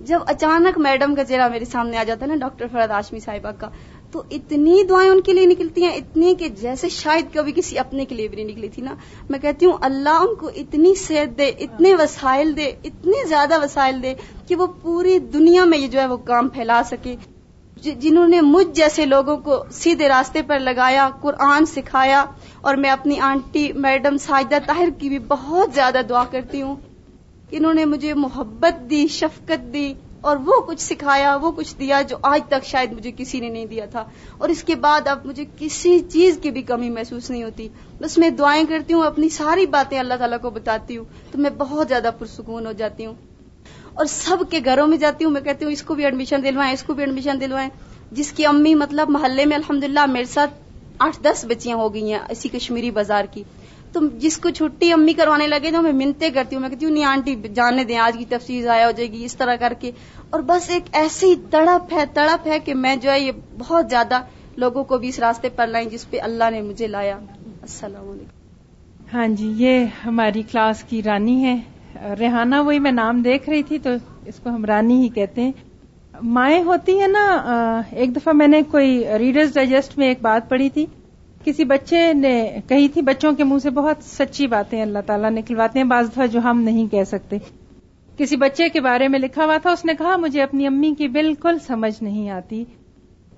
جب اچانک میڈم کا چہرہ میرے سامنے آ جاتا ہے نا، ڈاکٹر فرد آشمی صاحبہ کا، تو اتنی دعائیں ان کے لیے نکلتی ہیں، اتنی کہ جیسے شاید کبھی کسی اپنے کے لیے بھی نہیں نکلی تھی نا۔ میں کہتی ہوں، اللہ ان کو اتنی صحت دے، اتنے وسائل دے، اتنے زیادہ وسائل دے کہ وہ پوری دنیا میں یہ جو ہے وہ کام پھیلا سکے۔ جنہوں نے مجھ جیسے لوگوں کو سیدھے راستے پر لگایا، قرآن سکھایا، اور میں اپنی آنٹی میڈم ساجدہ طاہر کی بھی بہت زیادہ دعا کرتی ہوں۔ انہوں نے مجھے محبت دی، شفقت دی اور وہ کچھ سکھایا، وہ کچھ دیا جو آج تک شاید مجھے کسی نے نہیں دیا تھا۔ اور اس کے بعد اب مجھے کسی چیز کی بھی کمی محسوس نہیں ہوتی۔ بس میں دعائیں کرتی ہوں، اپنی ساری باتیں اللہ تعالیٰ کو بتاتی ہوں تو میں بہت زیادہ پرسکون ہو جاتی ہوں۔ اور سب کے گھروں میں جاتی ہوں، میں کہتی ہوں، اس کو بھی ایڈمیشن دلوائیں، اس کو بھی ایڈمیشن دلوائیں۔ جس کی امی مطلب محلے میں الحمدللہ میرے ساتھ آٹھ دس بچیاں ہو گئی ہیں اسی کشمیری بازار کی۔ تو جس کو چھٹی امی کروانے لگے تو میں منتے کرتی ہوں، میں کہتی ہوں، نہیں آنٹی، جانے دیں، آج کی تفصیل ضائع ہو جائے گی، اس طرح کر کے۔ اور بس ایک ایسی تڑپ ہے تڑپ ہے کہ میں جو ہے یہ بہت زیادہ لوگوں کو بھی اس راستے پر لائیں جس پہ اللہ نے مجھے لایا۔ السلام علیکم۔ ہاں جی یہ ہماری کلاس کی رانی ہے۔ ریحانہ، وہی میں نام دیکھ رہی تھی تو اس کو ہم رانی ہی کہتے ہیں۔ مائیں ہوتی ہیں نا ایک دفعہ میں نے کوئی ریڈرز ڈائجسٹ میں ایک بات پڑھی تھی۔ کسی بچے نے کہی تھی، بچوں کے منہ سے بہت سچی باتیں اللہ تعالیٰ نکلواتے ہیں، بعض دفعہ جو ہم نہیں کہہ سکتے۔ کسی بچے کے بارے میں لکھا ہوا تھا، اس نے کہا، مجھے اپنی امی کی بالکل سمجھ نہیں آتی۔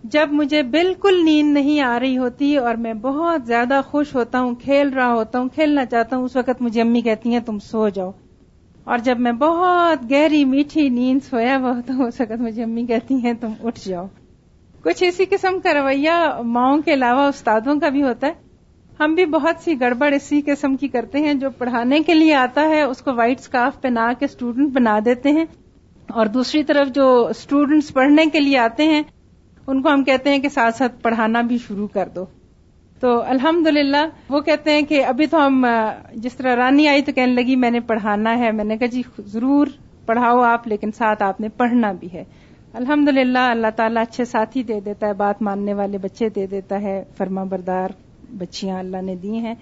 جب مجھے بالکل نیند نہیں آ رہی ہوتی اور میں بہت زیادہ خوش ہوتا ہوں، کھیل رہا ہوتا ہوں، کھیلنا چاہتا ہوں، اس وقت مجھے امی کہتی ہیں، تم سو جاؤ۔ اور جب میں بہت گہری میٹھی نیند سویا ہوا ہوتا ہوں اس وقت مجھے امی کہتی ہیں، تم اٹھ جاؤ۔ کچھ اسی قسم کا رویہ ماؤں کے علاوہ استادوں کا بھی ہوتا ہے۔ ہم بھی بہت سی گڑبڑ اسی قسم کی کرتے ہیں جو پڑھانے کے لیے آتا ہے، اس کو وائٹ اسکارف پہنا کے اسٹوڈنٹ بنا دیتے ہیں۔ اور دوسری طرف جو اسٹوڈنٹس پڑھنے کے لیے آتے ہیں، ان کو ہم کہتے ہیں کہ ساتھ ساتھ پڑھانا بھی شروع کر دو۔ تو الحمد وہ کہتے ہیں کہ ابھی تو ہم، جس طرح رانی آئی تو کہنے لگی، میں نے پڑھانا ہے۔ میں نے کہا جی ضرور پڑھاؤ آپ، لیکن ساتھ آپ نے پڑھنا بھی ہے۔ الحمد للہ اللہ تعالیٰ اچھے ساتھی دے دیتا ہے، بات ماننے والے بچے دے دیتا ہے، فرما بردار بچیاں اللہ نے دی ہیں۔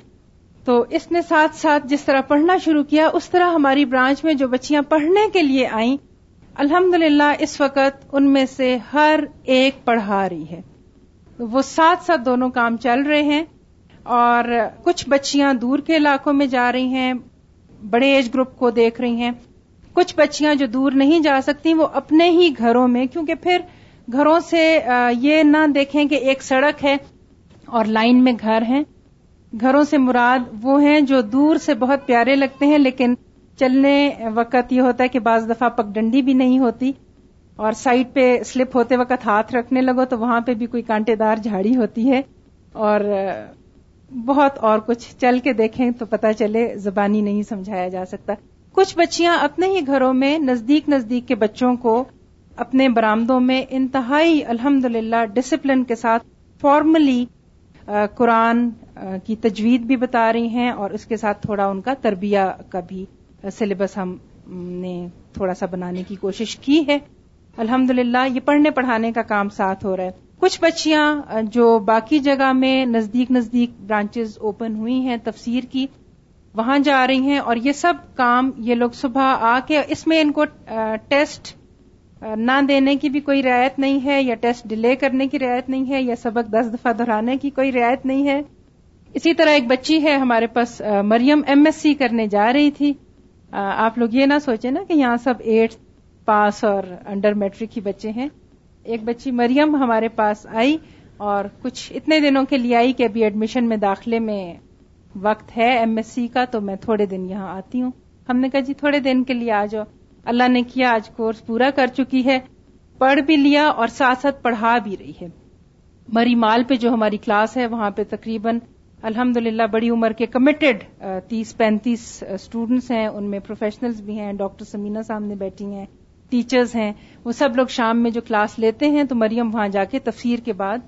تو اس نے ساتھ ساتھ جس طرح پڑھنا شروع کیا، اس طرح ہماری برانچ میں جو بچیاں پڑھنے کے لیے آئیں الحمد اس وقت ان میں سے ہر ایک پڑھا رہی ہے۔ وہ ساتھ ساتھ دونوں کام چل رہے ہیں اور کچھ بچیاں دور کے علاقوں میں جا رہی ہیں، بڑے ایج گروپ کو دیکھ رہی ہیں۔ کچھ بچیاں جو دور نہیں جا سکتی وہ اپنے ہی گھروں میں، کیونکہ پھر گھروں سے یہ نہ دیکھیں کہ ایک سڑک ہے اور لائن میں گھر ہیں۔ گھروں سے مراد وہ ہیں جو دور سے بہت پیارے لگتے ہیں، لیکن چلنے وقت یہ ہوتا ہے کہ بعض دفعہ پگ ڈنڈی بھی نہیں ہوتی اور سائڈ پہ سلپ ہوتے وقت ہاتھ رکھنے لگو تو وہاں پہ بھی کوئی کانٹے دار جھاڑی ہوتی ہے۔ اور بہت اور کچھ چل کے دیکھیں تو پتہ چلے زبانی نہیں سمجھایا جا سکتا۔ کچھ بچیاں اپنے ہی گھروں میں نزدیک نزدیک کے بچوں کو اپنے برامدوں میں انتہائی الحمد للہ ڈسپلن کے ساتھ فارملی قرآن کی تجوید بھی بتا رہی ہیں اور اس کے ساتھ تھوڑا ان کا تربیہ کا بھی سلیبس ہم نے تھوڑا سا بنانے کی کوشش کی ہے۔ الحمد یہ پڑھنے پڑھانے کا کام ساتھ ہو رہا ہے۔ کچھ بچیاں جو باقی جگہ میں نزدیک نزدیک برانچز اوپن ہوئی ہیں تفسیر کی وہاں جا رہی ہیں اور یہ سب کام یہ لوگ صبح آ کے اس میں ان کو ٹیسٹ نہ دینے کی بھی کوئی رعایت نہیں ہے یا ٹیسٹ ڈیلے کرنے کی رعایت نہیں ہے یا سبق دس دفعہ دہرانے کی کوئی رعایت نہیں ہے۔ اسی طرح ایک بچی ہے ہمارے پاس مریم ایم ایس سی کرنے جا رہی تھی۔ آپ لوگ یہ نہ سوچیں نا کہ یہاں سب ایٹ پاس اور انڈر میٹرک ہی بچے ہیں۔ ایک بچی مریم ہمارے پاس آئی اور کچھ اتنے دنوں کے لیے آئی کہ ابھی ایڈمیشن میں داخلے میں وقت ہے ایم ایس سی کا تو میں تھوڑے دن یہاں آتی ہوں۔ ہم نے کہا جی تھوڑے دن کے لیے آ جاؤ۔ اللہ نے کیا، آج کورس پورا کر چکی ہے۔ پڑھ بھی لیا اور ساتھ ساتھ پڑھا بھی رہی ہے۔ مری مال پہ جو ہماری کلاس ہے، وہاں پہ تقریباً الحمد بڑی عمر کے کمیٹڈ تیس، پینتیس اسٹوڈینٹس ہیں۔ ان میں پروفیشنلز بھی ہیں ڈاکٹر سمینا سامنے بیٹھی ہیں ٹیچرز ہیں۔ وہ سب لوگ شام میں جو کلاس لیتے ہیں تو مریم وہاں جا کے تفسیر کے بعد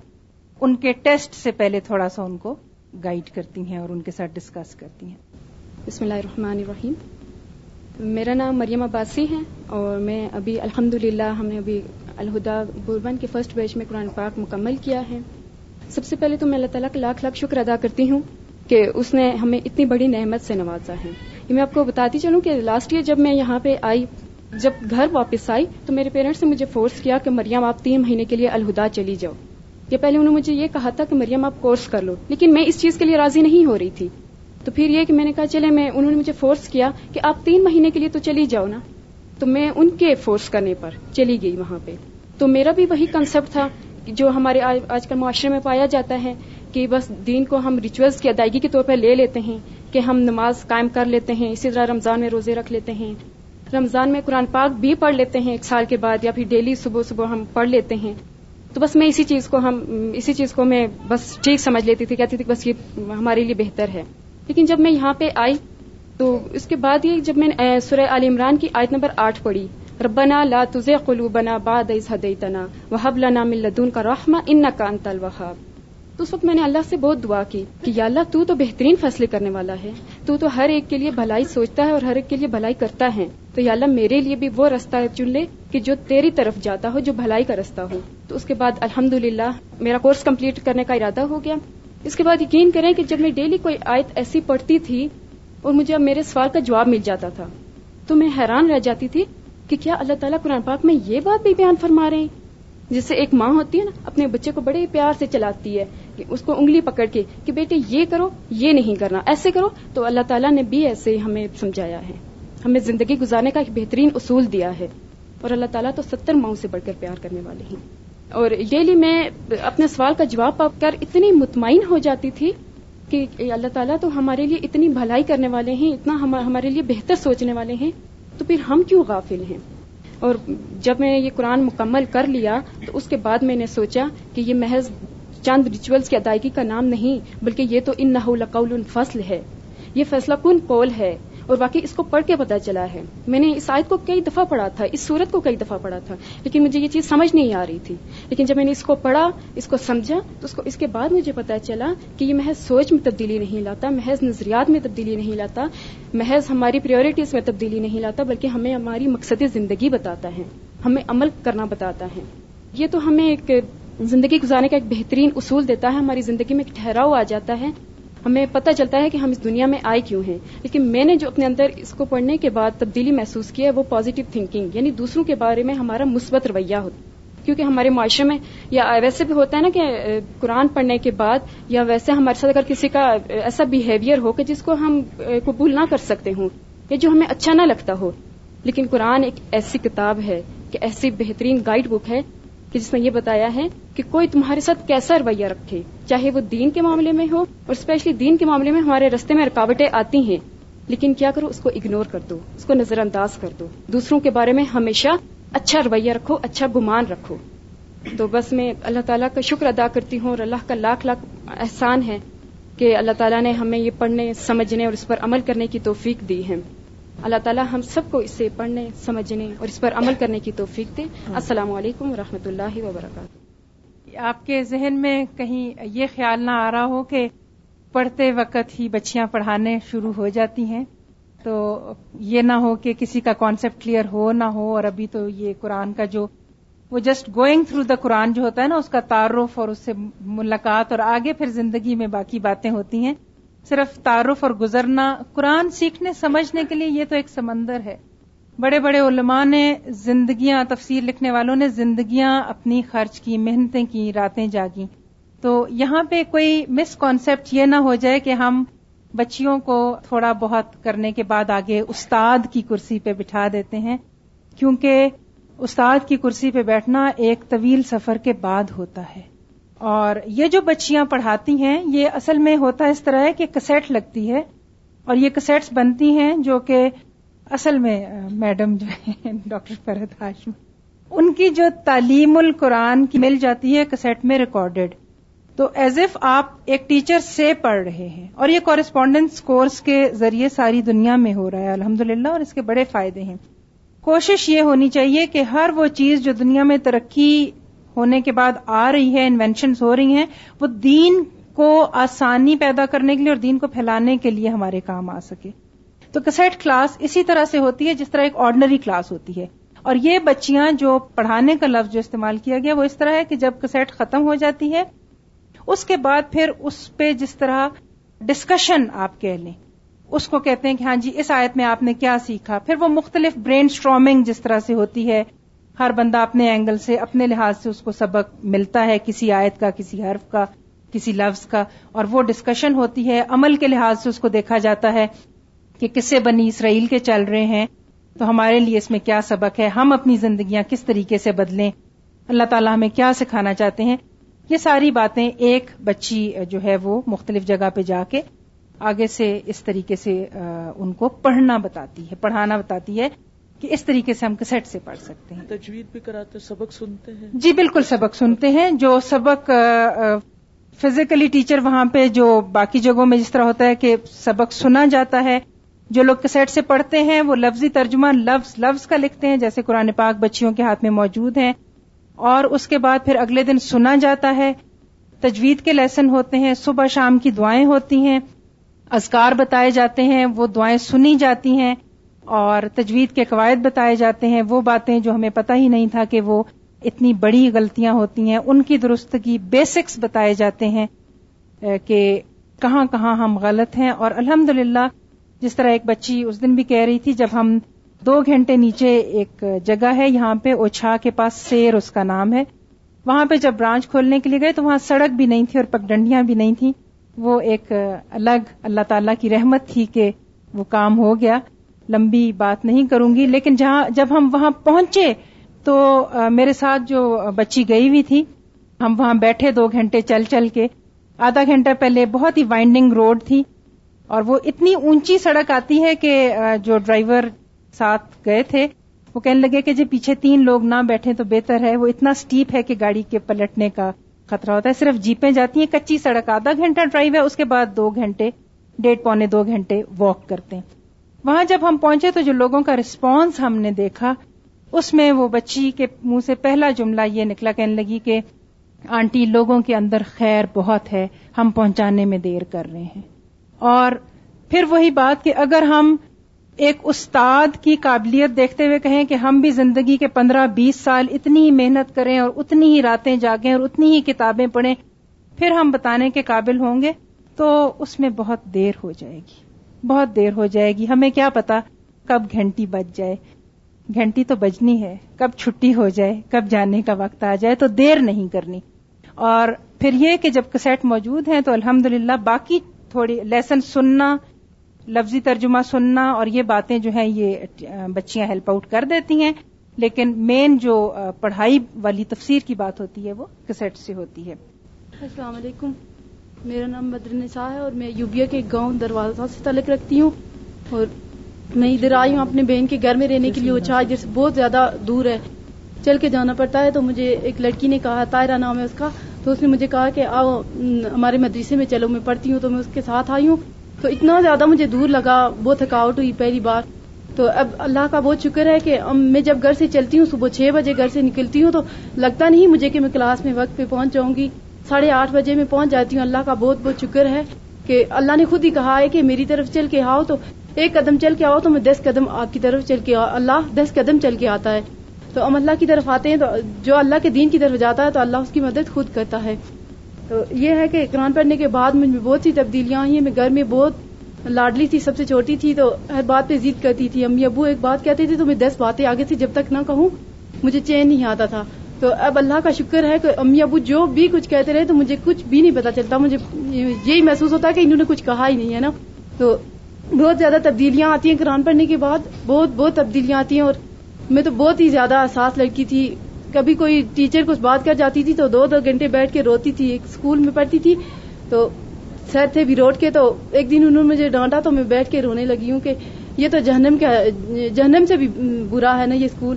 ان کے ٹیسٹ سے پہلے تھوڑا سا ان کو گائیڈ کرتی ہیں اور ان کے ساتھ ڈسکس کرتی ہیں۔ بسم اللہ الرحمن الرحیم میرا نام مریم عباسی ہے اور میں ابھی الحمد ہم نے ابھی الہدا بوربن کے فرسٹ بیچ میں قرآن پاک مکمل کیا ہے۔ سب سے پہلے تو میں اللہ تعالیٰ کا لاکھ لاکھ شکر ادا کرتی ہوں کہ اس نے ہمیں اتنی بڑی نعمت سے نوازا ہے۔ یہ میں آپ کو بتاتی چلوں کہ لاسٹ ایئر جب میں یہاں پہ آئی، جب گھر واپس آئی، تو میرے پیرنٹس نے مجھے فورس کیا کہ مریم آپ تین مہینے کے لیے الہدا چلی جاؤ۔ یہ پہلے انہوں نے مجھے یہ کہا تھا کہ مریم آپ کورس کر لو، لیکن میں اس چیز کے لیے راضی نہیں ہو رہی تھی۔ تو پھر یہ کہ میں نے کہا چلے میں، انہوں نے مجھے فورس کیا کہ آپ تین مہینے کے لیے تو چلی جاؤ نا۔ تو میں ان کے فورس کرنے پر چلی گئی وہاں پہ۔ تو میرا بھی وہی کنسپٹ تھا جو ہمارے آج کل معاشرے میں پایا جاتا ہے کہ بس دین کو ہم ریچولس کی ادائیگی کے طور پر لے لیتے ہیں، کہ ہم نماز قائم کر لیتے ہیں، اسی طرح رمضان میں روزے رکھ لیتے ہیں۔ رمضان میں قرآن پاک بھی پڑھ لیتے ہیں ایک سال کے بعد یا پھر ڈیلی صبح صبح ہم پڑھ لیتے ہیں۔ تو بس میں اسی چیز کو ہم، اسی چیز کو میں بس ٹھیک سمجھ لیتی تھی، کہتی تھی بس یہ ہمارے لیے بہتر ہے۔ لیکن جب میں یہاں پہ آئی تو اس کے بعد یہ جب میں نے سورہ عال عمران کی آیت نمبر آٹھ پڑھی، ربنا لا تزغ قلوبنا بعد إذ هديتنا وهب لنا من لدنك رحمه انك انت الوهاب تو اس وقت میں نے اللہ سے بہت دعا کی کہ یا اللہ تو تو بہترین فیصلے کرنے والا ہے، تو تو ہر ایک کے لیے بھلائی سوچتا ہے اور ہر ایک کے لیے بھلائی کرتا ہے۔ تو یا اللہ میرے لیے بھی وہ رستہ چن لے کہ جو تیری طرف جاتا ہو، جو بھلائی کا رستہ ہو۔ تو اس کے بعد الحمد میرا کورس کمپلیٹ کرنے کا ارادہ ہو گیا۔ اس کے بعد یقین کریں کہ جب میں ڈیلی کوئی آیت ایسی پڑھتی تھی اور مجھے اب میرے سوال کا جواب مل جاتا تھا، تو میں حیران رہ جاتی تھی کہ کیا اللہ تعالیٰ قرآن پاک میں یہ بات بھی بیان فرما رہے ہیں؟ جسے ایک ماں ہوتی ہے نا، اپنے بچے کو بڑے پیار سے چلاتی ہے کہ اس کو انگلی پکڑ کے کہ بیٹے یہ کرو، یہ نہیں کرنا، ایسے کرو۔ تو اللہ تعالیٰ نے بھی ایسے ہمیں سمجھایا ہے۔ ہمیں زندگی گزارنے کا ایک بہترین اصول دیا ہے۔ اور اللہ تعالیٰ تو ستر ماؤں سے بڑھ کر پیار کرنے والے ہیں۔ اور یہ لیے میں اپنے سوال کا جواب پا کر اتنی مطمئن ہو جاتی تھی کہ اللہ تعالیٰ تو ہمارے لیے اتنی بھلائی کرنے والے ہیں، اتنا ہمارے لیے بہتر سوچنے والے ہیں۔ تو پھر ہم کیوں غافل ہیں؟ اور جب میں یہ قرآن مکمل کر لیا تو اس کے بعد میں نے سوچا کہ یہ محض چند ریچولس کی ادائیگی کا نام نہیں، بلکہ یہ تو ان نہ فصل ہے۔ یہ فیصلہ کن پول ہے؟ اور واقعی اس کو پڑھ کے پتا چلا ہے۔ میں نے اس آیت کو کئی دفعہ پڑھا تھا، اس صورت کو کئی دفعہ پڑھا تھا، لیکن مجھے یہ چیز سمجھ نہیں آ رہی تھی۔ لیکن جب میں نے اس کو پڑھا، اس کو سمجھا، تو اس کو اس کے بعد مجھے پتا چلا کہ یہ محض سوچ میں تبدیلی نہیں لاتا، محض نظریات میں تبدیلی نہیں لاتا، محض ہماری پریورٹیز میں تبدیلی نہیں لاتا، بلکہ ہمیں ہماری مقصد زندگی بتاتا ہے، ہمیں عمل کرنا بتاتا ہے۔ یہ تو ہمیں ایک زندگی گزارنے کا ایک بہترین اصول دیتا ہے، ہماری زندگی میں ایک ٹھہراؤ آ جاتا ہے۔ ہمیں پتہ چلتا ہے کہ ہم اس دنیا میں آئے کیوں ہیں۔ لیکن میں نے جو اپنے اندر اس کو پڑھنے کے بعد تبدیلی محسوس کی ہے، وہ پازیٹیو تھنکنگ یعنی دوسروں کے بارے میں ہمارا مثبت رویہ ہوتا کیونکہ ہمارے معاشرے میں یا ویسے بھی ہوتا ہے نا کہ قرآن پڑھنے کے بعد یا ویسے ہمارے ساتھ اگر کسی کا ایسا بہیویئر ہو کہ جس کو ہم قبول نہ کر سکتے ہوں یا جو ہمیں اچھا نہ لگتا ہو۔ لیکن قرآن ایک ایسی کتاب ہے کہ ایسی بہترین گائیڈ بک ہے کہ جس میں یہ بتایا ہے کہ کوئی تمہارے ساتھ کیسا رویہ رکھے۔ چاہے وہ دین کے معاملے میں ہو اور اسپیشلی دین کے معاملے میں ہمارے رستے میں رکاوٹیں آتی ہیں لیکن کیا کرو اس کو اگنور کر دو اس کو نظر انداز کر دو۔ دوسروں کے بارے میں ہمیشہ اچھا رویہ رکھو اچھا گمان رکھو۔ تو بس میں اللہ تعالیٰ کا شکر ادا کرتی ہوں اور اللہ کا لاکھ لاکھ احسان ہے کہ اللہ تعالیٰ نے ہمیں یہ پڑھنے سمجھنے اور اس پر عمل کرنے کی توفیق دی ہے۔ اللہ تعالیٰ ہم سب کو اس سے پڑھنے سمجھنے اور اس پر عمل کرنے کی توفیق دے۔ السلام علیکم و رحمۃ اللہ وبرکاتہ۔ آپ کے ذہن میں کہیں یہ خیال نہ آ رہا ہو کہ پڑھتے وقت ہی بچیاں پڑھانے شروع ہو جاتی ہیں، تو یہ نہ ہو کہ کسی کا کانسیپٹ کلیئر ہو نہ ہو، اور ابھی تو یہ قرآن کا جو، وہ جسٹ گوئنگ تھرو دا قرآن جو ہوتا ہے نا، اس کا تعارف اور اس سے ملاقات اور آگے پھر زندگی میں باقی باتیں ہوتی ہیں۔ صرف تعارف اور گزرنا، قرآن سیکھنے، سمجھنے کے لیے یہ تو ایک سمندر ہے۔ بڑے بڑے علماء نے زندگیاں، تفسیر لکھنے والوں نے زندگیاں اپنی خرچ کی، محنتیں کی، راتیں جاگی تو یہاں پہ کوئی مس کانسیپٹ یہ نہ ہو جائے کہ ہم بچیوں کو تھوڑا بہت کرنے کے بعد آگے استاد کی کرسی پہ بٹھا دیتے ہیں، کیونکہ استاد کی کرسی پہ بیٹھنا ایک طویل سفر کے بعد ہوتا ہے۔ اور یہ جو بچیاں پڑھاتی ہیں، یہ اصل میں ہوتا اس طرح ہے کہ کسیٹ لگتی ہے اور یہ کسیٹس بنتی ہیں جو کہ اصل میں میڈم جو ہے (laughs) ڈاکٹر فرحت ہاشم، ان کی جو تعلیم القرآن کی مل جاتی ہے کسیٹ میں ریکارڈیڈ تو ایز اف آپ ایک ٹیچر سے پڑھ رہے ہیں، اور یہ کورسپونڈینس کورس کے ذریعے ساری دنیا میں ہو رہا ہے الحمد اور اس کے بڑے فائدے ہیں۔ کوشش یہ ہونی چاہیے کہ ہر وہ چیز جو دنیا میں ترقی ہونے کے بعد آ رہی ہے انوینشنز ہو رہی ہیں، وہ دین کو آسانی پیدا کرنے کے لیے اور دین کو پھیلانے کے لیے ہمارے کام آ سکے۔ تو کسیٹ کلاس اسی طرح سے ہوتی ہے جس طرح ایک آرڈنری کلاس ہوتی ہے۔ اور یہ بچیاں جو پڑھانے کا لفظ جو استعمال کیا گیا وہ اس طرح ہے کہ جب کسیٹ ختم ہو جاتی ہے، اس کے بعد پھر اس پہ جس طرح ڈسکشن آپ کہہ لیں، اس کو کہتے ہیں کہ ہاں جی اس آیت میں آپ نے کیا سیکھا؟ پھر وہ مختلف برین اسٹرامنگ جس طرح سے ہوتی ہے، ہر بندہ اپنے اینگل سے، اپنے لحاظ سے اس کو سبق ملتا ہے کسی آیت کا، کسی حرف کا، کسی لفظ کا، اور وہ ڈسکشن ہوتی ہے، عمل کے لحاظ سے اس کو دیکھا جاتا ہے۔ کہ کس سے بنی اسرائیل کے چل رہے ہیں تو ہمارے لیے اس میں کیا سبق ہے؟ ہم اپنی زندگیاں کس طریقے سے بدلیں؟ اللہ تعالیٰ ہمیں کیا سکھانا چاہتے ہیں؟ یہ ساری باتیں ایک بچی جو ہے وہ مختلف جگہ پہ جا کے آگے سے اس طریقے سے ان کو پڑھنا بتاتی ہے پڑھانا بتاتی ہے کہ اس طریقے سے ہم کسٹ سے پڑھ سکتے ہیں۔ تجوید بھی کراتے سبق سنتے ہیں؟ جی بالکل سبق سنتے ہیں۔ جو سبق فزیکلی ٹیچر وہاں پہ جو باقی جگہوں میں جس طرح ہوتا ہے کہ سبق سنا جاتا ہے جو لوگ کسیٹ سے پڑھتے ہیں، وہ لفظی ترجمہ لفظ لفظ کا لکھتے ہیں، جیسے قرآن پاک بچیوں کے ہاتھ میں موجود ہیں۔ اور اس کے بعد پھر اگلے دن سنا جاتا ہے۔ تجوید کے لیسن ہوتے ہیں، صبح شام کی دعائیں ہوتی ہیں۔ اذکار بتائے جاتے ہیں، وہ دعائیں سنی جاتی ہیں۔ اور تجوید کے قواعد بتائے جاتے ہیں۔ وہ باتیں جو ہمیں پتہ ہی نہیں تھا کہ وہ اتنی بڑی غلطیاں ہوتی ہیں، ان کی درستگی بیسکس بتائے جاتے ہیں، کہ کہاں کہاں ہم غلط ہیں۔ اور الحمد للہ جس طرح ایک بچی اس دن بھی کہہ رہی تھی، جب ہم دو گھنٹے نیچے ایک جگہ ہے، یہاں پہ اوچھا کے پاس سیر اس کا نام ہے۔ وہاں پہ جب برانچ کھولنے کے لیے گئے تو وہاں سڑک بھی نہیں تھی اور پگڈنڈیاں بھی نہیں تھی وہ ایک الگ اللہ تعالی کی رحمت تھی کہ وہ کام ہو گیا۔ لمبی بات نہیں کروں گی، لیکن جہاں جب ہم وہاں پہنچے تو میرے ساتھ جو بچی گئی ہوئی تھی، ہم وہاں بیٹھے دو گھنٹے چل چل کے۔ آدھا گھنٹہ پہلے بہت ہی وائنڈنگ روڈ تھی۔ اور وہ اتنی اونچی سڑک آتی ہے کہ جو ڈرائیور ساتھ گئے تھے، وہ کہنے لگے کہ جی پیچھے تین لوگ نہ بیٹھے تو بہتر ہے۔ وہ اتنا سٹیپ ہے کہ گاڑی کے پلٹنے کا خطرہ ہوتا ہے۔ صرف جیپیں جاتی ہیں، کچی سڑک، آدھا گھنٹہ ڈرائیو ہے، اس کے بعد دو گھنٹے، ڈیڑھ پونے دو گھنٹے واک کرتے ہیں۔ وہاں جب ہم پہنچے تو جو لوگوں کا رسپانس ہم نے دیکھا، اس میں وہ بچی کے منہ سے پہلا جملہ یہ نکلا، کہنے لگی کہ، آنٹی، لوگوں کے اندر خیر بہت ہے، ہم پہنچانے میں دیر کر رہے ہیں۔ اور پھر وہی بات کہ اگر ہم ایک استاد کی قابلیت دیکھتے ہوئے کہیں کہ ہم بھی زندگی کے پندرہ بیس سال اتنی ہی محنت کریں اور اتنی ہی راتیں جاگیں اور اتنی ہی کتابیں پڑھیں، پھر ہم بتانے کے قابل ہوں گے تو اس میں بہت دیر ہو جائے گی۔ بہت دیر ہو جائے گی۔ ہمیں کیا پتا کب گھنٹی بج جائے۔ گھنٹی تو بجنی ہے۔ کب چھٹی ہو جائے، کب جانے کا وقت آ جائے تو دیر نہیں کرنی۔ اور پھر یہ کہ جب کسیٹ موجود ہیں تو الحمد باقی تھوڑی لیسن سننا، لفظی ترجمہ سننا اور یہ باتیں جو ہیں یہ بچیاں ہیلپ آؤٹ کر دیتی ہیں۔ لیکن مین جو پڑھائی والی تفسیر کی بات ہوتی ہے وہ کسیٹ سے ہوتی ہے۔ السلام علیکم۔ میرا نام بدر نسا ہے اور میں یوبیا کے گاؤں دروازہ سے تعلق رکھتی ہوں۔ اور میں ادھر آئی ہوں اپنے بہن کے گھر میں رہنے کے لیے۔ وہ چار بہت زیادہ دور ہے۔ چل کے جانا پڑتا ہے تو مجھے ایک لڑکی نے کہا تائرہ نام ہے اس کا۔ تو اس نے مجھے کہا کہ آؤ ہمارے مدرسے میں چلو، میں پڑھتی ہوں تو میں اس کے ساتھ آئی ہوں۔ تو اتنا زیادہ مجھے دور لگا بہت تھکاوٹ ہوئی پہلی بار۔ تو اب اللہ کا بہت شکر ہے کہ میں جب گھر سے چلتی ہوں، صبح چھ بجے گھر سے نکلتی ہوں، تو لگتا نہیں مجھے کہ میں کلاس میں وقت پہ پہنچ جاؤں گی۔ ساڑھے آٹھ بجے میں پہنچ جاتی ہوں۔ اللہ کا بہت بہت شکر ہے کہ اللہ نے خود ہی کہا ہے کہ میری طرف چل کے آؤ۔ تو ایک قدم چل کے آؤ تو میں دس قدم آپ کی طرف چل کے آؤ اللہ دس قدم چل کے آتا ہے۔ تو ہم اللہ کی طرف آتے ہیں تو جو اللہ کے دین کی طرف جاتا ہے تو اللہ اس کی مدد خود کرتا ہے۔ تو یہ ہے کہ قرآن پڑھنے کے بعد مجھ میں بہت سی تبدیلیاں آئی ہیں۔ میں گھر میں بہت لاڈلی تھی، سب سے چھوٹی تھی تو ہر بات پہ ضد کرتی تھی۔ امی ابو ایک بات کہتے تھے تو میں دس باتیں آگے سے جب تک نہ کہوں، مجھے چین نہیں آتا تھا۔ تو اب اللہ کا شکر ہے کہ امی ابو جو بھی کچھ کہتے رہے تو مجھے کچھ بھی نہیں پتا چلتا۔ مجھے یہی محسوس ہوتا ہے کہ انہوں نے کچھ کہا ہی نہیں، ہے نا؟ تو بہت زیادہ تبدیلیاں آتی ہیں قرآن پڑھنے کے بعد۔ بہت بہت تبدیلیاں آتی ہیں اور میں تو بہت ہی زیادہ احساس لڑکی تھی۔ کبھی کوئی ٹیچر کچھ بات کر جاتی تھی تو دو دو گھنٹے بیٹھ کے روتی تھی، ایک اسکول میں پڑھتی تھی۔ تو سر تھے بھی روڈ کے، تو ایک دن انہوں نے مجھے ڈانٹا تو میں بیٹھ کے رونے لگی ہوں کہ یہ تو جہنم کا، جہنم سے بھی برا ہے نا یہ اسکول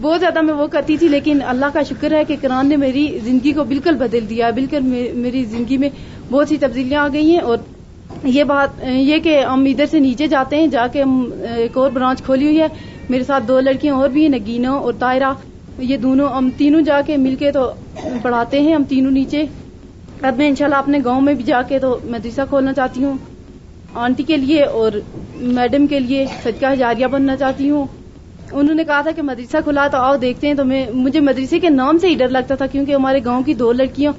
بہت زیادہ میں وہ کرتی تھی، لیکن اللہ کا شکر ہے کہ قرآن نے میری زندگی کو بالکل بدل دیا۔ بالکل میری زندگی میں بہت سی تبدیلیاں آ گئی ہیں اور یہ بات، یہ کہ ہم ادھر سے نیچے جاتے ہیں، جا کے ہم ایک اور برانچ کھولی ہوئی ہے۔ میرے ساتھ دو لڑکیاں اور بھی ہیں نگینو اور تائرہ یہ دونوں ہم تینوں جا کے مل کے تو پڑھاتے ہیں، ہم تینوں نیچے۔ اب میں انشاءاللہ اپنے گاؤں میں بھی جا کے تو مدرسہ کھولنا چاہتی ہوں۔ آنٹی کے لیے اور میڈم کے لیے صدقہ جاریہ بننا چاہتی ہوں۔ انہوں نے کہا تھا کہ مدرسہ کھلا تو آؤ دیکھتے ہیں۔ تو میں، مجھے مدرسے کے نام سے ہی ڈر لگتا تھا کیونکہ ہمارے گاؤں کی دو لڑکیاں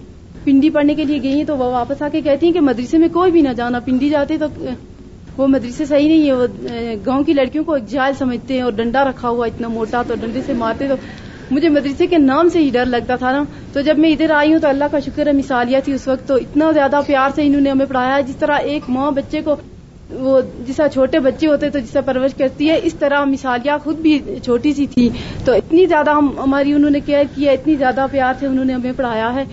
پنڈی پڑھنے کے لیے گئی ہیں تو وہ واپس آ کے کہتی ہیں کہ مدرسے میں کوئی بھی نہ جانا، پنڈی جاتے تو وہ مدرسے صحیح نہیں ہے وہ گاؤں کی لڑکیوں کو جائل سمجھتے ہیں اور ڈنڈا رکھا ہوا اتنا موٹا تو ڈنڈے سے مارتے تو مجھے مدرسے کے نام سے ہی ڈر لگتا تھا نا۔ تو جب میں ادھر آئی ہوں تو اللہ کا شکر ہے، مثالیہ تھی اس وقت، تو اتنا زیادہ پیار سے انہوں نے ہمیں پڑھایا۔ جس طرح ایک ماں بچے کو، وہ جس طرح چھوٹے بچے ہوتے تو جس طرح پرورش کرتی ہے، اس طرح مثالیہ خود بھی چھوٹی سی تھی۔ تو اتنی زیادہ ہم، ہماری انہوں نے کیئر کیا، اتنی زیادہ پیار سے انہوں نے ہمیں پڑھایا ہے۔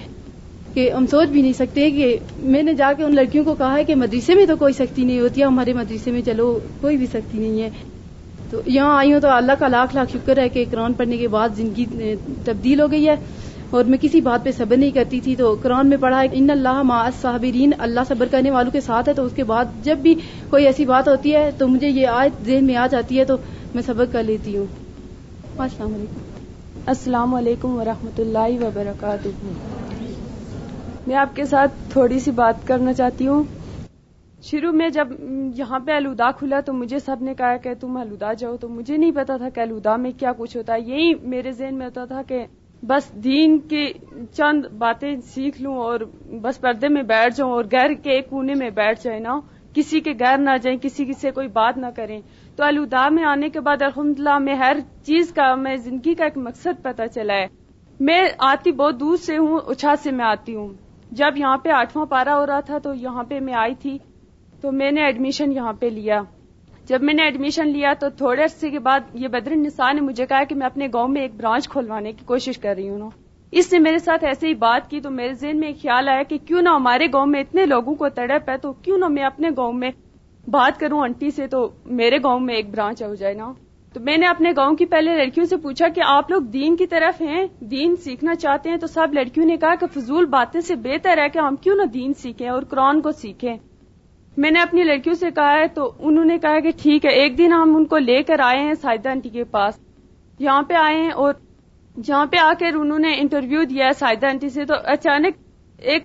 کہ ہم سوچ بھی نہیں سکتے کہ میں نے جا کے ان لڑکیوں کو کہا ہے کہ مدرسے میں تو کوئی سختی نہیں ہوتی ہے ہمارے مدرسے میں چلو، کوئی بھی سختی نہیں ہے۔ تو یہاں آئی ہوں تو اللہ کا لاکھ لاکھ شکر ہے کہ قرآن پڑھنے کے بعد زندگی تبدیل ہو گئی ہے۔ اور میں کسی بات پہ صبر نہیں کرتی تھی، تو قرآن میں پڑھا ہے، ان اللہ ما صابرین اللہ صبر کرنے والوں کے ساتھ ہے۔ تو اس کے بعد جب بھی کوئی ایسی بات ہوتی ہے تو مجھے یہ آج ذہن میں آ جاتی ہے، تو میں صبر کر لیتی ہوں۔ السلام علیکم۔ السلام علیکم ورحمۃ اللہ وبرکاتہ۔ میں آپ کے ساتھ تھوڑی سی بات کرنا چاہتی ہوں۔ شروع میں جب یہاں پہ الوداع کھلا تو مجھے سب نے کہا کہ تم الوداع جاؤ، تو مجھے نہیں پتا تھا کہ الوداع میں کیا کچھ ہوتا ہے۔ یہی میرے ذہن میں ہوتا تھا کہ بس دین کی چند باتیں سیکھ لوں اور بس پردے میں بیٹھ جاؤں اور گھر کے ایک کونے میں بیٹھ جائیں نا۔ کسی کے گھر نہ جائیں، کسی سے کوئی بات نہ کریں۔ تو الوداع میں آنے کے بعد الحمد للہ میں ہر چیز کا، میں زندگی کا ایک مقصد پتا چلا ہے۔ میں آتی بہت دور سے ہوں اچھا سے میں آتی ہوں۔ جب یہاں پہ آٹھواں پارا ہو رہا تھا تو یہاں پہ میں آئی تھی تو میں نے ایڈمیشن یہاں پہ لیا۔ جب میں نے ایڈمیشن لیا تو تھوڑے عرصے کے بعد یہ بدر نسا نے مجھے کہا کہ میں اپنے گاؤں میں ایک برانچ کھولوانے کی کوشش کر رہی ہوں اس نے میرے ساتھ ایسے ہی بات کی تو میرے ذہن میں خیال آیا کہ کیوں نہ ہمارے گاؤں میں اتنے لوگوں کو تڑپ ہے تو کیوں نہ میں اپنے گاؤں میں بات کروں آنٹی سے تو میرے گاؤں میں ایک برانچ ہو جائے نا۔ تو میں نے اپنے گاؤں کی پہلے لڑکیوں سے پوچھا کہ آپ لوگ دین کی طرف ہیں، دین سیکھنا چاہتے ہیں، تو سب لڑکیوں نے کہا کہ فضول باتیں سے بہتر ہے کہ ہم کیوں نہ دین سیکھیں اور قرآن کو سیکھیں۔ میں نے اپنی لڑکیوں سے کہا ہے تو انہوں نے کہا کہ ٹھیک ہے، ایک دن ہم ان کو لے کر آئے ہیں سائدہ آنٹی کے پاس۔ یہاں پہ آئے ہیں اور جہاں پہ آ کر انہوں نے انٹرویو دیا ہے سائدہ آنٹی سے، تو اچانک ایک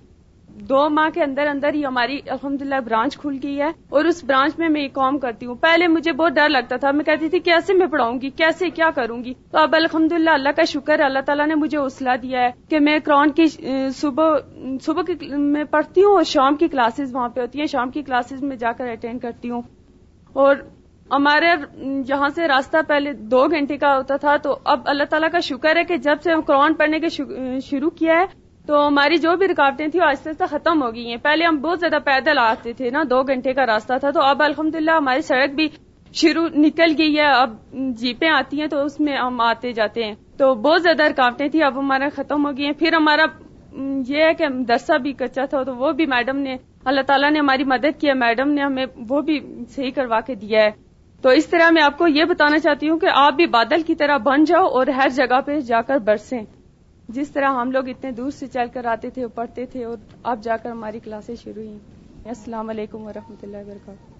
دو ماہ کے اندر اندر ہی ہماری الحمد للہ برانچ کھل گئی ہے اور اس برانچ میں میں یہ کام کرتی ہوں۔ پہلے مجھے بہت ڈر لگتا تھا، میں کہتی تھی، کیسے میں پڑھاؤں گی؟ کیسے کیا کروں گی؟ تو اب الحمد للہ اللہ کا شکر ہے اللہ تعالیٰ نے مجھے حوصلہ دیا ہے کہ میں قرآن کی صبح صبح کی میں پڑھتی ہوں اور شام کی کلاسز وہاں پہ ہوتی ہیں۔ شام کی کلاسز میں جا کر اٹینڈ کرتی ہوں۔ اور ہمارے یہاں سے راستہ پہلے دو گھنٹے کا ہوتا تھا، تو اب اللہ تعالیٰ کا شکر ہے کہ جب سے ہم قرآن پڑھنے کے شروع کیا ہے تو ہماری جو بھی رکاوٹیں تھیں وہ آہستہ آہستہ ختم ہو گئی ہیں۔ پہلے ہم بہت زیادہ پیدل آتے تھے نا، دو گھنٹے کا راستہ تھا۔ تو اب الحمد ہماری سڑک بھی شروع نکل گئی ہے۔ اب جیپیں آتی ہیں تو اس میں ہم آتے جاتے ہیں۔ تو بہت زیادہ رکاوٹیں تھیں، اب ہمارا ختم ہو گئی ہیں۔ پھر ہمارا یہ ہے کہ درسہ بھی کچا تھا تو وہ بھی میڈم نے، اللہ تعالیٰ نے ہماری مدد کیا میڈم نے ہمیں وہ بھی صحیح کروا کے دیا ہے۔ تو اس طرح میں آپ کو یہ بتانا چاہتی ہوں کہ آپ بھی بادل کی طرح بن جاؤ اور ہر جگہ پہ جا کر برسیں۔ جس طرح ہم لوگ اتنے دور سے چل کر آتے تھے اور پڑھتے تھے اور اب جا کر ہماری کلاسیں شروع ہوئی السلام علیکم ورحمۃ اللہ وبرکاتہ۔